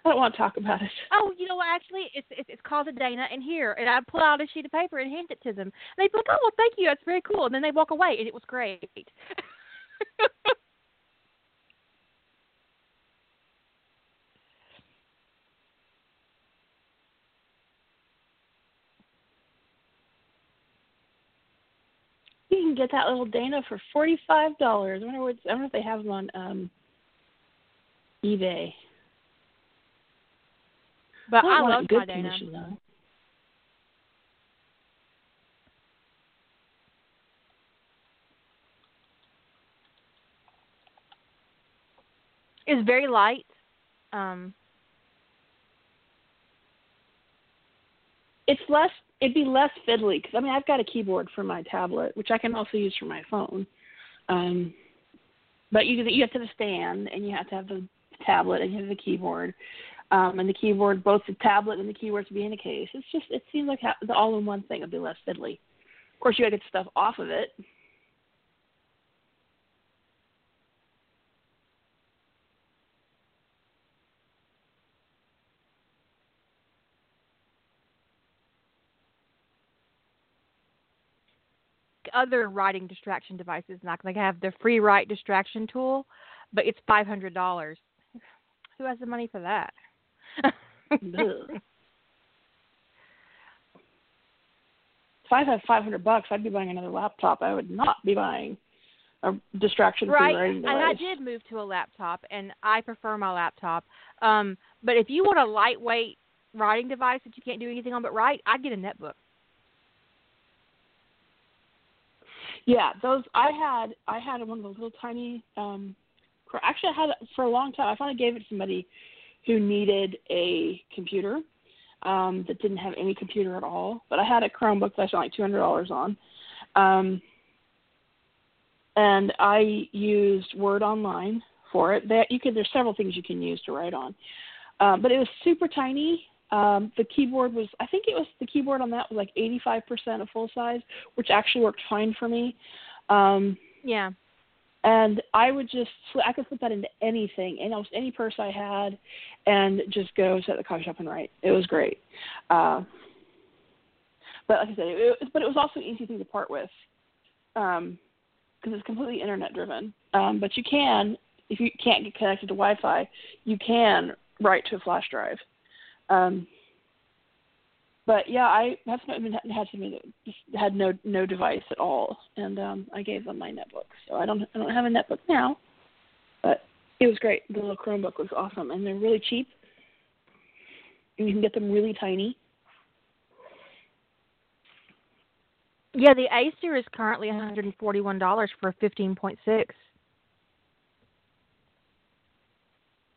I don't want to talk about it. Oh, you know what? Actually, it's it's, it's called a Dana, and here, and I pull out a sheet of paper and hand it to them. And they'd be like, "Oh, well, thank you. That's very cool." And then they walk away, and it was great. You can get that little Dana for forty five dollars. I wonder what I if they have them on um eBay. but I it love good my Dana. though. It's very light. Um, it's less it'd be less fiddly because I mean I've got a keyboard for my tablet which I can also use for my phone. Um, but you you have to have a stand and you have to have the tablet and you have the keyboard. Um, and the keyboard, both the tablet and the keyboard to be in a case. It's just it seems like ha- the all-in-one thing would be less fiddly. Of course, you got to get stuff off of it. Other writing distraction devices. Not like I have the Freewrite distraction tool, but it's five hundred dollars. Who has the money for that? If I had five hundred bucks, I'd be buying another laptop. I would not be buying a distraction-free right, writing and. I did move to a laptop, and I prefer my laptop. Um, but if you want a lightweight writing device that you can't do anything on but write, I'd get a netbook. Yeah, those I had. I had one of those little tiny. um Actually, I had it for a long time. I finally gave it to somebody who needed a computer um that didn't have any computer at all. But I had a Chromebook that I spent like two hundred dollars on, um, and I used Word Online for it. That you could. There's several things you can use to write on, um, but it was super tiny. Um, the keyboard was, I think it was the keyboard on that was like 85% of full size, which actually worked fine for me. Um, Yeah. and I would just, I could put that into anything, and almost any purse I had, and just go set the coffee shop and write. It was great. Uh, but like I said, it, it, but it was also an easy thing to part with, because it's completely internet driven. Um, but you can, if you can't get connected to Wi-Fi, you can write to a flash drive. Um, but yeah, I have some had some that had no no device at all, and um, I gave them my netbook. So I don't I don't have a netbook now, but it was great. The little Chromebook was awesome, and they're really cheap. And you can get them really tiny. Yeah, the Acer is currently $141 for a 15.6.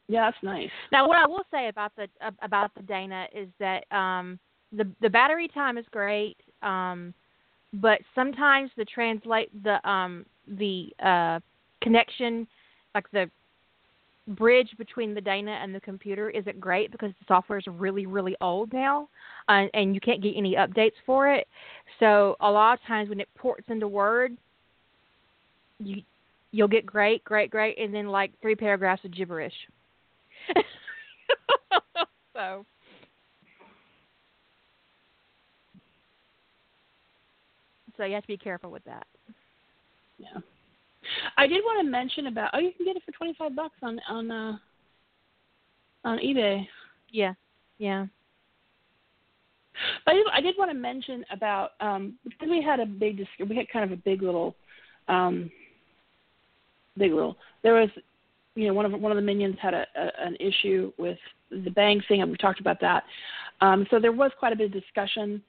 Yeah, that's nice. Now, what I will say about the about the Dana is that um, the the battery time is great, um, but sometimes the translate the um, the uh, connection, like the bridge between the Dana and the computer isn't great because the software is really really old now, and you can't get any updates for it. So a lot of times when it ports into Word, you you'll get great, great, great, and then like three paragraphs of gibberish. so. So you have to be careful with that. Yeah. I did want to mention about oh you can get it for twenty five bucks on on uh on eBay. Yeah. Yeah. But I did, I did want to mention about um because we had a big we had kind of a big little um big little there was you know one of one of the minions had a, a an issue with the bang thing and we talked about that. Um so there was quite a bit of discussion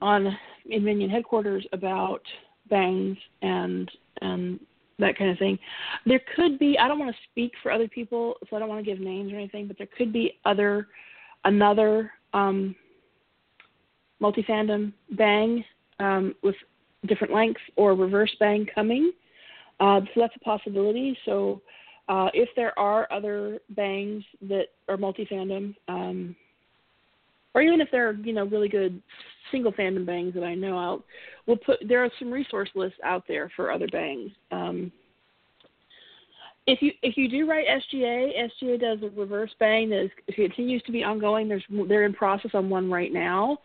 on in minion headquarters about bangs and and that kind of thing. There could be i don't want to speak for other people so i don't want to give names or anything but there could be other another um multi fandom bang um with different lengths or reverse bang coming. Uh so that's a possibility. So uh, if there are other bangs that are multi-fandom, um, or even if there are you know really good single fandom bangs that I know out, we'll put there are some resource lists out there for other bangs. Um, if you if you do write SGA, SGA does a reverse bang that is, continues to be ongoing. There's they're in process on one right now.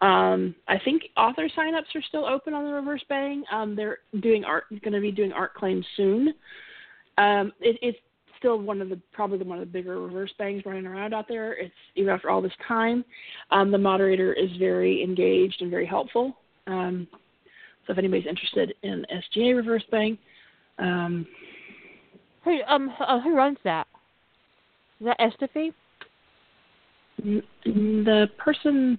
Um, I think author signups are still open on the reverse bang. Um, they're doing art going to be doing art claims soon. Um, it, it's still one of the probably one of the bigger reverse bangs running around out there. It's even after all this time, um, the moderator is very engaged and very helpful. Um, so if anybody's interested in SGA reverse bang, um, who um uh, who runs that? Is that Estefy? The person,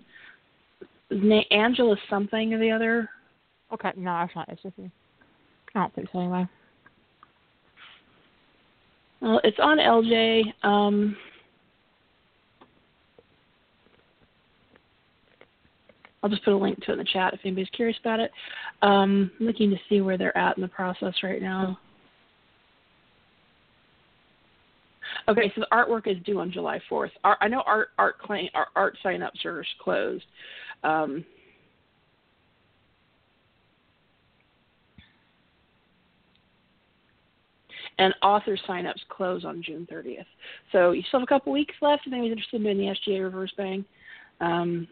Angela something or the other. Okay, no, that's not Estefy. I don't think so anyway. Well, it's on LJ. Um, I'll just put a link to it in the chat if anybody's curious about it. Um, I'm looking to see where they're at in the process right now. Okay, so the artwork is due on July 4th. Art, I know art art claim art, art signups are closed. Um, and author signups close on June 30th. So you still have a couple weeks left if anyone's interested in the SGA reverse bang. Um,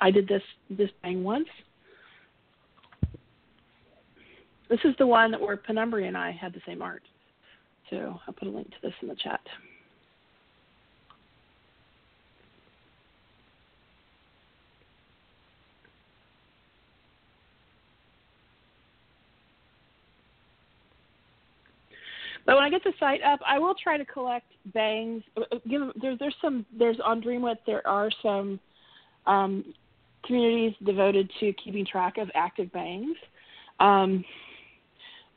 I did this this bang once. This is the one where Penumbra and I had the same art. So I'll put a link to this in the chat. But when I get the site up, I will try to collect bangs. Uh, uh, give there's there's some there's on Dreamwidth there are some um, communities devoted to keeping track of active bangs. Um,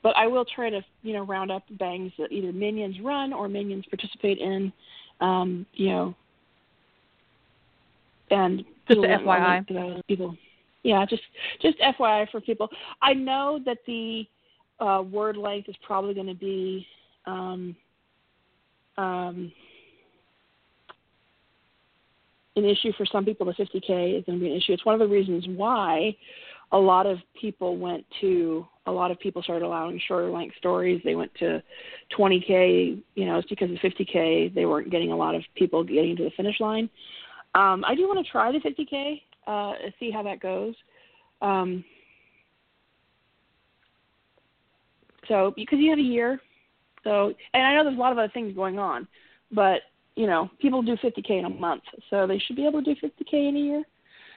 but I will try to you know round up bangs that either minions run or minions participate in. Um, you know, and just FYI. People, yeah, just just FYI for people. I know that the uh, word length is probably going to be um, um, an issue for some people. The 50K is going to be an issue. It's one of the reasons why a lot of people went to a lot of people started allowing shorter length stories. They went to 20k. You know, it's because of 50k they weren't getting a lot of people getting to the finish line. Um, I do want to try the 50k, uh, see how that goes. Um, so because you have a year, so, and I know there's a lot of other things going on, but you know, people do 50k in a month, so they should be able to do 50k in a year.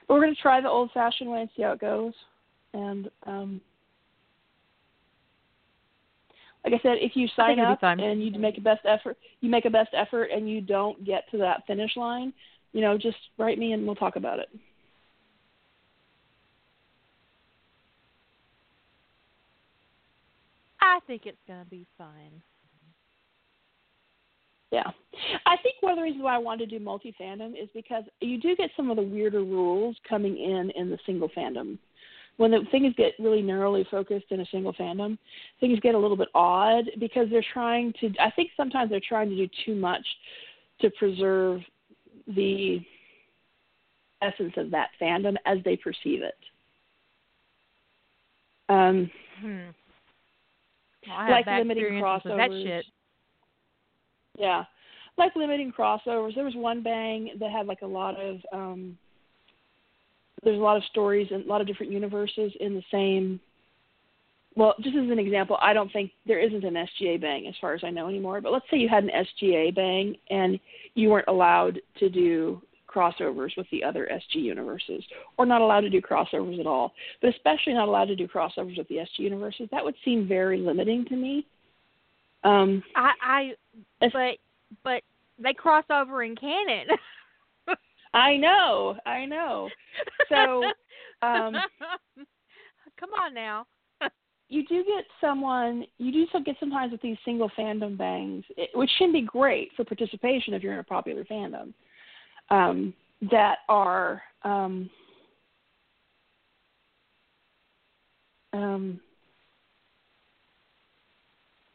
But we're going to try the old-fashioned way and see how it goes. And um, like I said, if you sign up and you make a best effort, you make a best effort, and you don't get to that finish line, you know, just write me and we'll talk about it. I think it's going to be fine. Yeah. I think one of the reasons why I wanted to do multi fandom is because you do get some of the weirder rules coming in in the single fandom. When the things get really narrowly focused in a single fandom, things get a little bit odd because they're trying to, I think sometimes they're trying to do too much to preserve the essence of that fandom as they perceive it. Um, hmm. well, like limiting crossovers. Yeah, like limiting crossovers. There was one bang that had like a lot of um, there's a lot of stories and a lot of different universes in the same. Well, just as an example, I don't think there isn't an SGA bang as far as I know anymore. But let's say you had an SGA bang and you weren't allowed to do crossovers with the other SG universes, or not allowed to do crossovers at all, but especially not allowed to do crossovers with the SG universes. That would seem very limiting to me. Um, I, I, but, but they cross over in canon. I know, I know. So, um, come on now. you do get someone, you do still get sometimes with these single fandom bangs, which can be great for participation if you're in a popular fandom um, that are um, um,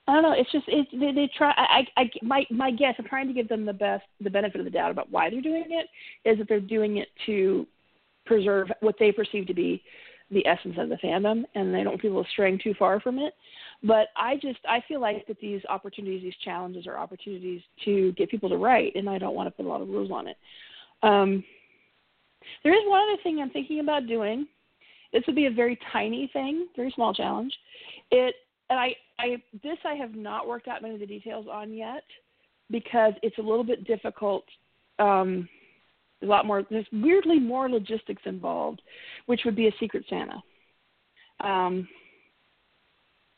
I don't know. It's just it, they, they try. I, I my my guess. I'm trying to give them the best the benefit of the doubt about why they're doing it. Is that they're doing it to preserve what they perceive to be the essence of the fandom, and they don't people straying too far from it. But I just I feel like that these opportunities, these challenges, are opportunities to get people to write, and I don't want to put a lot of rules on it. Um, there is one other thing I'm thinking about doing. This would be a very tiny thing, very small challenge. It and I, I this I have not worked out many of the details on yet because it's a little bit difficult. Um, a lot more. There's weirdly more logistics involved, which would be a Secret Santa, um,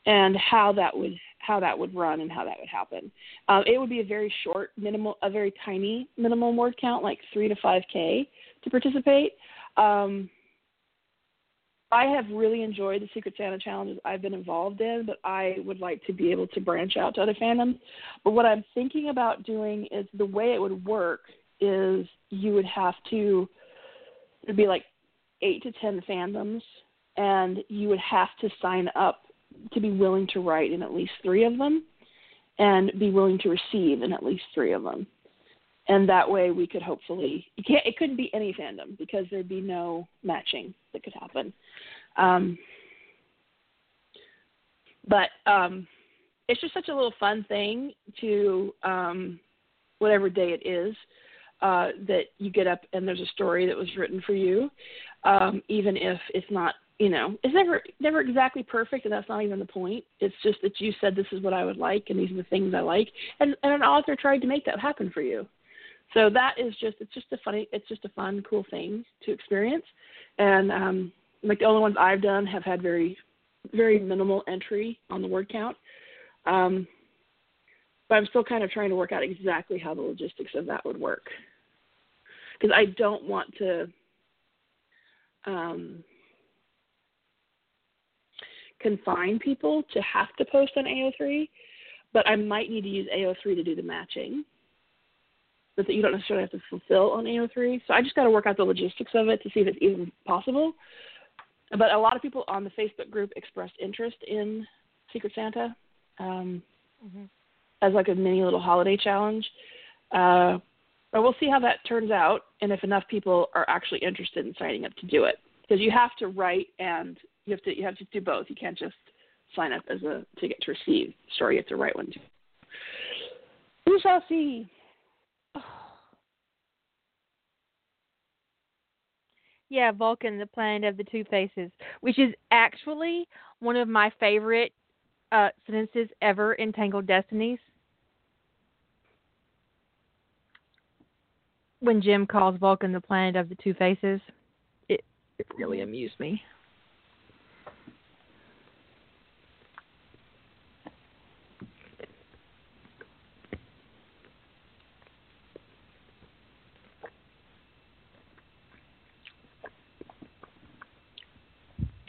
and how that would how that would run and how that would happen. Um, it would be a very short, minimal, a very tiny minimum word count, like three to five k, to participate. Um, I have really enjoyed the Secret Santa challenges I've been involved in, but I would like to be able to branch out to other fandoms. But what I'm thinking about doing is the way it would work is you would have to it'd be like eight to ten fandoms, and you would have to sign up to be willing to write in at least three of them and be willing to receive in at least three of them. And that way we could hopefully it, can't, it couldn't be any fandom because there'd be no matching that could happen. Um, but um, it's just such a little fun thing to um, whatever day it is uh, that you get up and there's a story that was written for you, um, even if it's not you know, it's never never exactly perfect, and that's not even the point. It's just that you said this is what I would like, and these are the things I like, and and an author tried to make that happen for you. So that is just it's just a funny it's just a fun cool thing to experience, and um, like the only ones I've done have had very very minimal entry on the word count. Um, but I'm still kind of trying to work out exactly how the logistics of that would work because I don't want to um, confine people to have to post on AO3, but I might need to use AO3 to do the matching. But that you don't necessarily have to fulfill on AO3. So I just got to work out the logistics of it to see if it's even possible. But a lot of people on the Facebook group expressed interest in Secret Santa um, mm-hmm. as like a mini little holiday challenge. Uh, but we'll see how that turns out and if enough people are actually interested in signing up to do it. Because you have to write and you have to you have to do both. You can't just sign up as a to get to receive story. You have to write one too. We shall see. Yeah, Vulcan, the planet of the two faces, which is actually one of my favorite uh, sentences ever in Tangled Destinies. When Jim calls Vulcan the planet of the two faces, it, it really amused me.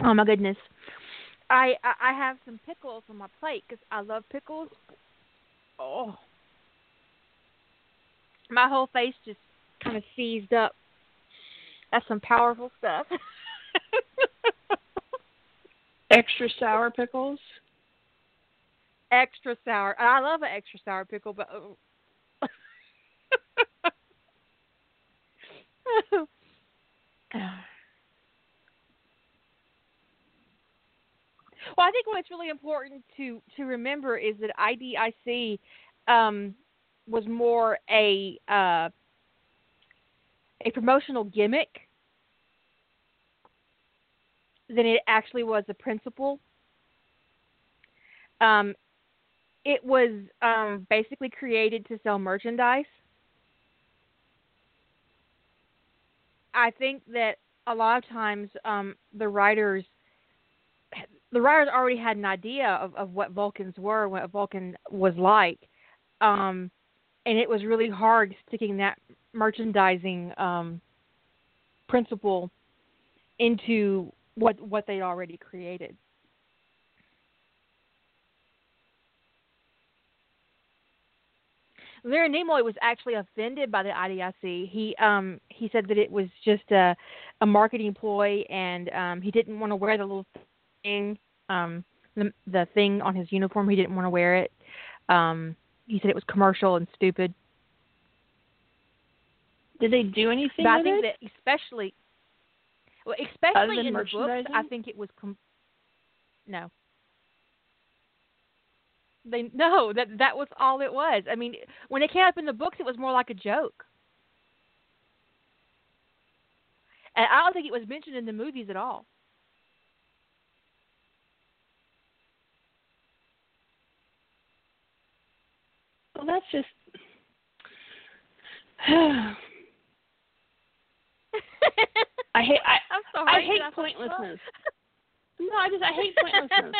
Oh my goodness. I I I have some pickles on my plate because I love pickles. Oh, my whole face just kind of seized up. That's some powerful stuff. Extra sour pickles. extra sour. I love an extra sour pickle, but. Oh. Well, I think what's really important to to remember is that IDIC um, was more a uh, a promotional gimmick than it actually was a principle. Um, it was um, basically created to sell merchandise. I think that a lot of times um, the writers the writers already had an idea of, of what Vulcans were, what Vulcan was like, um, and it was really hard sticking that merchandising um, principle into what what they'd already created. Leonard Nimoy was actually offended by the IDIC. He um he said that it was just a a marketing ploy, and um he didn't want to wear the little thing, um, the the thing on his uniform. He didn't want to wear it. Um, he said it was commercial and stupid. Did they do anything But I think it? that especially, well, especially in the books, I think it was com- no. They no that that was all it was. I mean, when it came up in the books, it was more like a joke, and I don't think it was mentioned in the movies at all. Well, that's just. I hate. I, I'm sorry. I hate pointlessness. No, I just I hate pointlessness.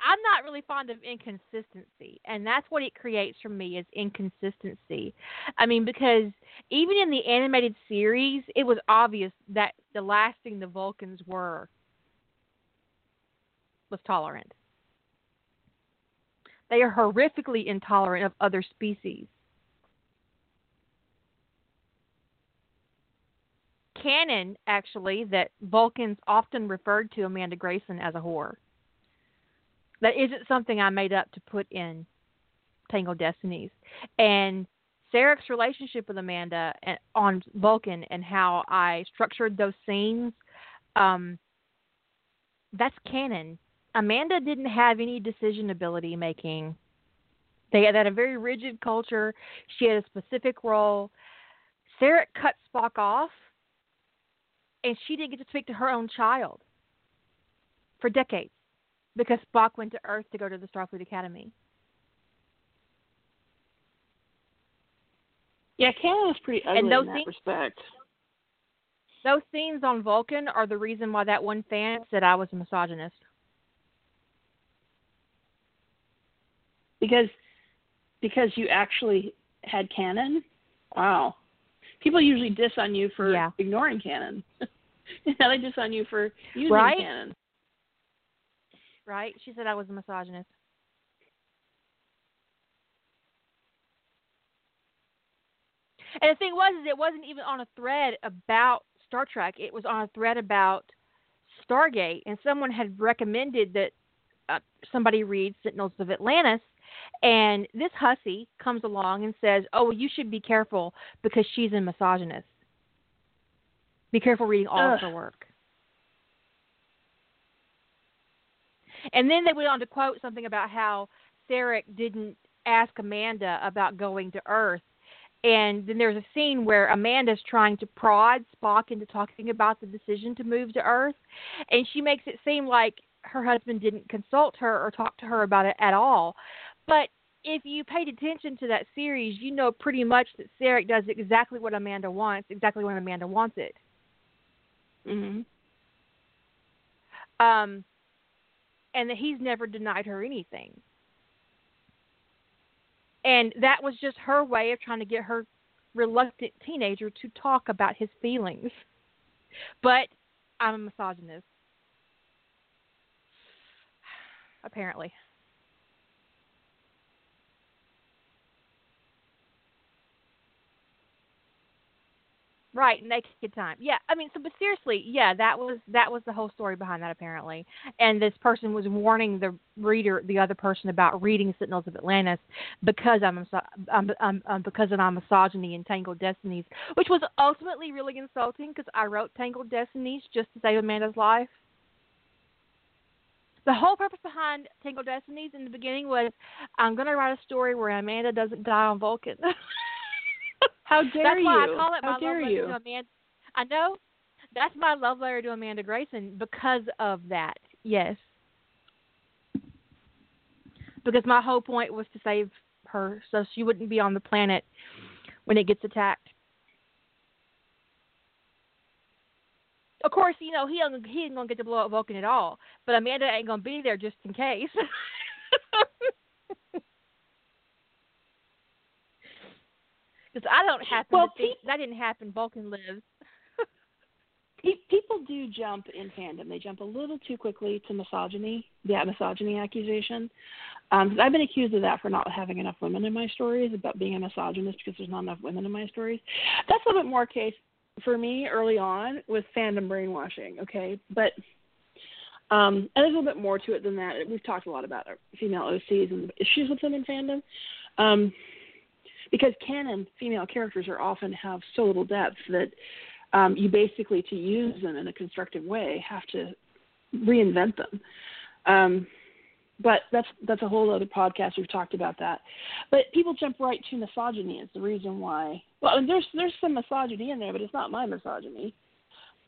I'm not really fond of inconsistency, and that's what it creates for me is inconsistency. I mean, because even in the animated series, it was obvious that the last thing the Vulcans were was tolerant. They are horrifically intolerant of other species. Canon, actually, that Vulcans often referred to Amanda Grayson as a whore. That isn't something I made up to put in Tangled Destinies. And Sarek's relationship with Amanda and, on Vulcan and how I structured those scenes, um, that's canon. Amanda didn't have any decision ability making. They had a very rigid culture. She had a specific role. Sarek cut Spock off, and she didn't get to speak to her own child for decades because Spock went to Earth to go to the Starfleet Academy. Yeah, Canon is pretty ugly And those in that things- respect. Those scenes on Vulcan are the reason why that one fan said I was a misogynist. Because because you actually had canon. Wow. People usually diss on you for Yeah. ignoring canon. now they diss on you for using Right? canon. Right? She said I was a misogynist. And the thing was, is it wasn't even on a thread about Star Trek. It was on a thread about Stargate, and someone had recommended that uh, somebody read Sentinels of Atlantis, and this hussy comes along and says, "Oh, you should be careful because she's a misogynist. Be careful reading all of her work." And then they went on to quote something about how Sarek didn't ask Amanda about going to Earth. And then there's a scene where Amanda's trying to prod Spock into talking about the decision to move to Earth. And she makes it seem like her husband didn't consult her or talk to her about it at all. But if you paid attention to that series, you know pretty much that Sarek does exactly what Amanda wants, exactly when Amanda wants it. Mhm. Um, and that he's never denied her anything. And that was just her way of trying to get her reluctant teenager to talk about his feelings. But I'm a misogynist. Apparently. Right, naked time. Yeah, I mean, so but seriously, yeah, that was that was the whole story behind that apparently. And this person was warning the reader, the other person, about reading Sentinels of Atlantis because I'm, I'm, I'm, I'm because of my misogyny and Tangled Destinies, which was ultimately really insulting because I wrote Tangled Destinies just to save Amanda's life. The whole purpose behind Tangled Destinies in the beginning was I'm going to write a story where Amanda doesn't die on Vulcan. How dare That's you? why I call it How my dare love you? to Amanda. I know. That's my love letter to Amanda Grayson because of that. Yes. Because my whole point was to save her so she wouldn't be on the planet when it gets attacked. Of course, you know he ain't, he ain't gonna get to blow up Vulcan at all, but Amanda ain't gonna be there just in case. Because I don't happen Well, to think that didn't happen. Vulcan lives. People do jump in fandom. They jump a little too quickly to misogyny, that misogyny accusation. Um, I've been accused of that for not having enough women in my stories, about being a misogynist because there's not enough women in my stories. That's a little bit more case for me early on with fandom brainwashing. Okay, but um, and there's a little bit more to it than that. We've talked a lot about female OCs and the issues with them in fandom. Um, because canon female characters are often have so little depth that um, you basically to use them in a constructive way have to reinvent them. Um, but that's that's a whole other podcast. We've talked about that. But people jump right to misogyny is the reason why. Well, and there's there's some misogyny in there, but it's not my misogyny.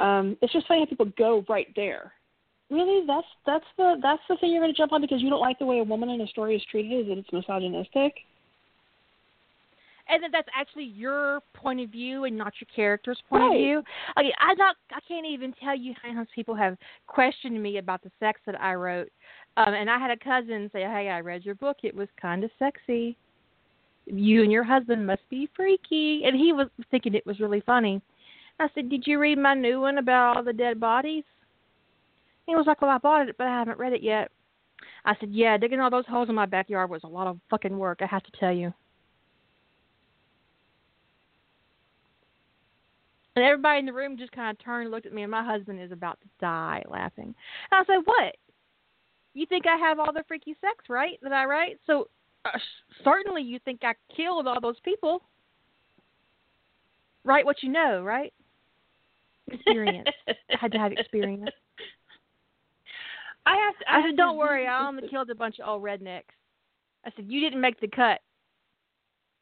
Um, it's just funny how people go right there. Really, that's that's the that's the thing you're going to jump on because you don't like the way a woman in a story is treated, is that it's misogynistic. And that that's actually your point of view and not your character's point Right. of view. Okay, I not I can't even tell you how many people have questioned me about the sex that I wrote. Um and I had a cousin say, Hey, I read your book, it was kinda sexy. You and your husband must be freaky and he was thinking it was really funny. I said, Did you read my new one about all the dead bodies? He was like, Well I bought it but I haven't read it yet. I said, Yeah, digging all those holes in my backyard was a lot of fucking work, I have to tell you. And everybody in the room just kind of turned and looked at me, and my husband is about to die laughing. And I said, What? You think I have all the freaky sex, right? That I write? So uh, certainly you think I killed all those people. Write what you know, right? Experience. I had to have experience. I have to. I have said, Don't worry, I only killed a bunch of old rednecks. I said, You didn't make the cut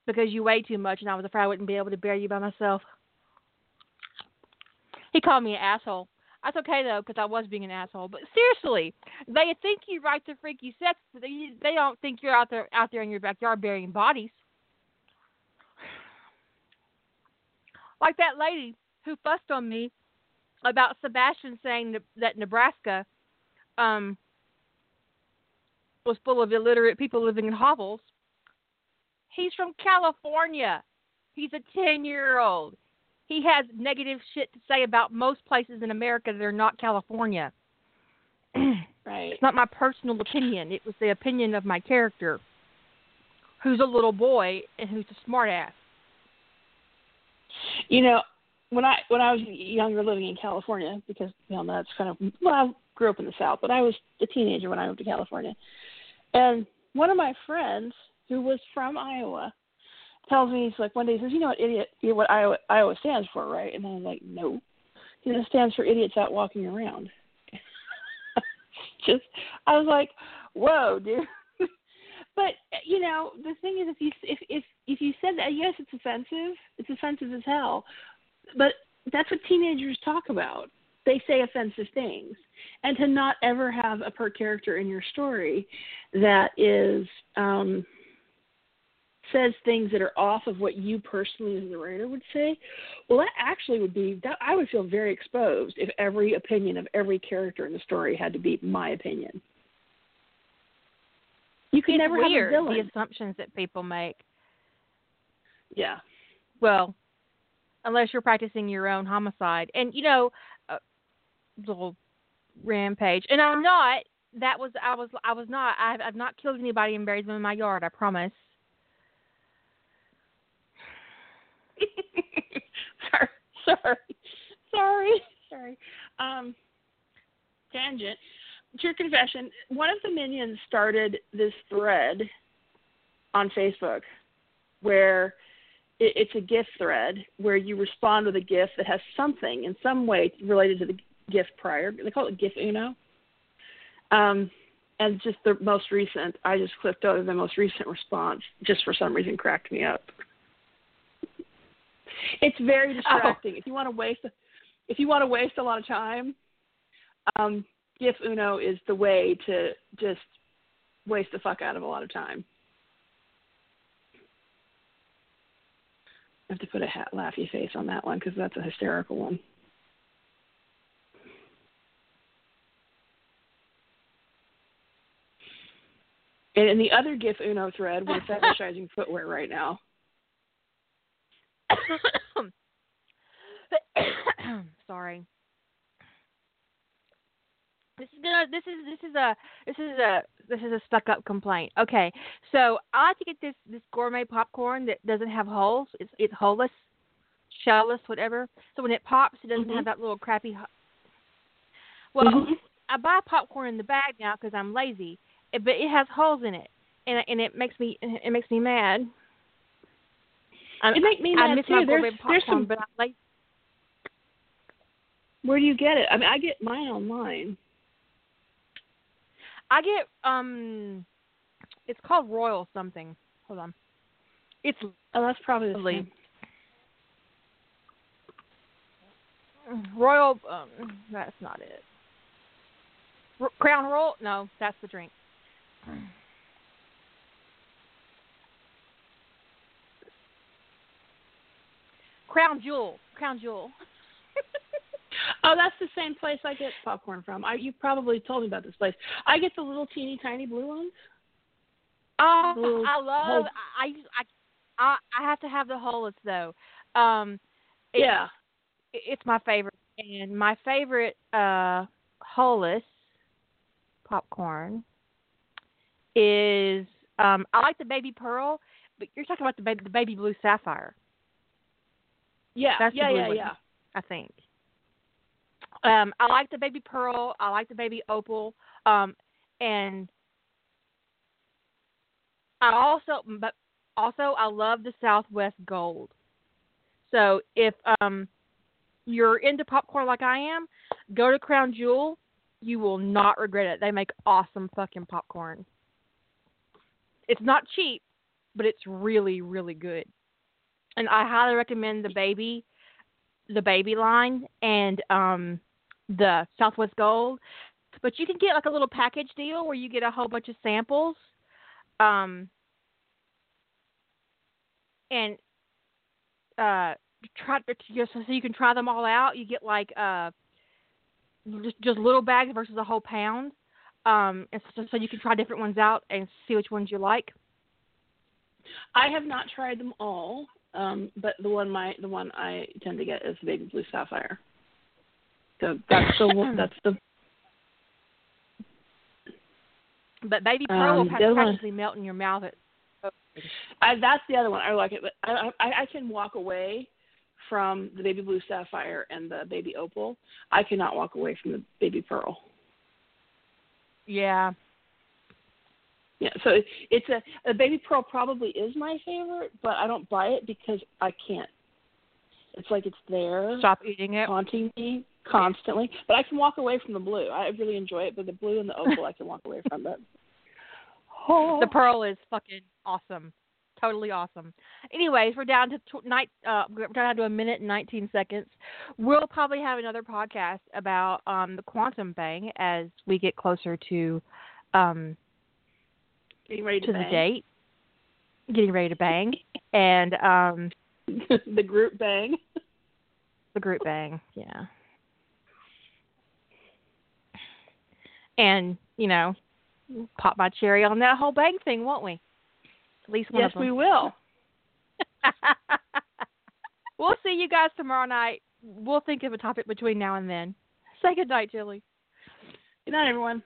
because you weigh too much, and I was afraid I wouldn't be able to bear you by myself. He called me an asshole. That's okay though, because I was being an asshole. But seriously, they think you write the freaky sex, but they they don't think you're out there out there in your backyard burying bodies. Like that lady who fussed on me about Sebastian saying that- Nebraska um, was full of illiterate people living in hovels. He's from California. He's a 10 year old. He has negative shit to say about most places in America that are not California. Right. It's not my personal opinion. It was the opinion of my character, who's a little boy and who's a smartass. You know, when I when I was younger, living in California, because you know that's kind of well, I grew up in the South, but I was a teenager when I moved to California, and one of my friends who was from Iowa tells me he's like one day he says, you know what idiot, you know what Iowa Iowa stands for, right? And I'm like, no, he it stands for idiots out walking around. Just I was like, whoa, dude. but you know, the thing is, if you if if if you said that, yes, it's offensive. It's offensive as hell. But that's what teenagers talk about. They say offensive things, and to not ever have a per character in your story that is um, says things that are off of what you personally as the writer would say, well, that actually would be that I would feel very exposed if every opinion of every character in the story had to be my opinion. You can it's never weird have a villain. the assumptions that people make. Yeah. Well, unless you're practicing your own homicide, and you know, uh, little rampage. And I'm not. That was I was I was not. I've I've not killed anybody and buried them in my yard. I promise. sorry, sorry, sorry, sorry. Um, tangent. True confession. One of the minions started this thread on Facebook where it, it's a GIF thread where you respond with a GIF that has something in some way related to the GIF prior. They call it GIF Uno. Um, and just the most recent, I just clicked over the most recent response. Just for some reason, cracked me up. It's very distracting. Oh. If you want to waste, if you want to waste a lot of time, um, GIF Uno is the way to just waste the fuck out of a lot of time. I have to put a hat, laughy face on that one because that's a hysterical one. And in the other GIF Uno thread, we're fetishizing footwear right now. Sorry. This is gonna. This is this is a this is a this is a stuck up complaint. Okay, so I like to get this this gourmet popcorn that doesn't have holes. It's it's holeless, shellless, whatever. So when it pops, it doesn't mm-hmm. have that little crappy. Well, mm-hmm. I buy popcorn in the bag now because I'm lazy, but it has holes in it, and and it makes me it makes me mad. It makes me I miss too. My there's, popcorn, there's some. But I'm lazy. Where do you get it? I mean, I get mine online. I get um, it's called Royal something. Hold on. It's oh, that's probably the same. Royal. Um, that's not it. R- Crown Royal? No, that's the drink. Crown Jewel. Crown Jewel. oh, that's the same place I get popcorn from. I you probably told me about this place. I get the little teeny tiny blue ones. Oh, Little I love. whole- I, I I I have to have the hulless though. Um, it, yeah. it- it's my favorite, and my favorite uh hulless popcorn is um I like the baby pearl, but you're talking about the baby the baby blue sapphire. Yeah. That's yeah, yeah, one. yeah. I think. Um, I like the baby pearl. I like the baby opal. Um, and I also, but also, I love the Southwest Gold. So if um you're into popcorn like I am, go to Crown Jewel. You will not regret it. They make awesome fucking popcorn. It's not cheap, but it's really, really good. And I highly recommend the baby, the baby line, and um the Southwest Gold. But you can get like a little package deal where you get a whole bunch of samples. Um and uh try just so you can try them all out. You get like uh just just little bags versus a whole pound. Um and so, so you can try different ones out and see which ones you like. I have not tried them all, um, but the one my the one I tend to get is the baby blue sapphire. So that's the one. That's the But baby pearl Um, will other one- practically melt in your mouth. At, I, that's the other one. I like it, but I, I I can walk away from the baby blue sapphire and the baby opal. I cannot walk away from the baby pearl. yeah. Yeah, so it's a, a baby pearl probably is my favorite, but I don't buy it because I can't. It's like it's there, Stop eating it. haunting me constantly. But I can walk away from the blue. I really enjoy it, but the blue and the opal I can walk away from. But oh, The pearl is fucking awesome. Totally awesome. Anyways, we're down to tw- night. Uh, we're down to a minute and 19 seconds. We'll probably have another podcast about um, the quantum thing as we get closer to um, getting ready to, to the date. getting ready to bang, and um the group bang. the group bang, yeah. And you know, pop my cherry on that whole bang thing, won't we? At least one yes, of them. we will. we'll see you guys tomorrow night. We'll think of a topic between now and then. Say good night, Julie. Good night, everyone.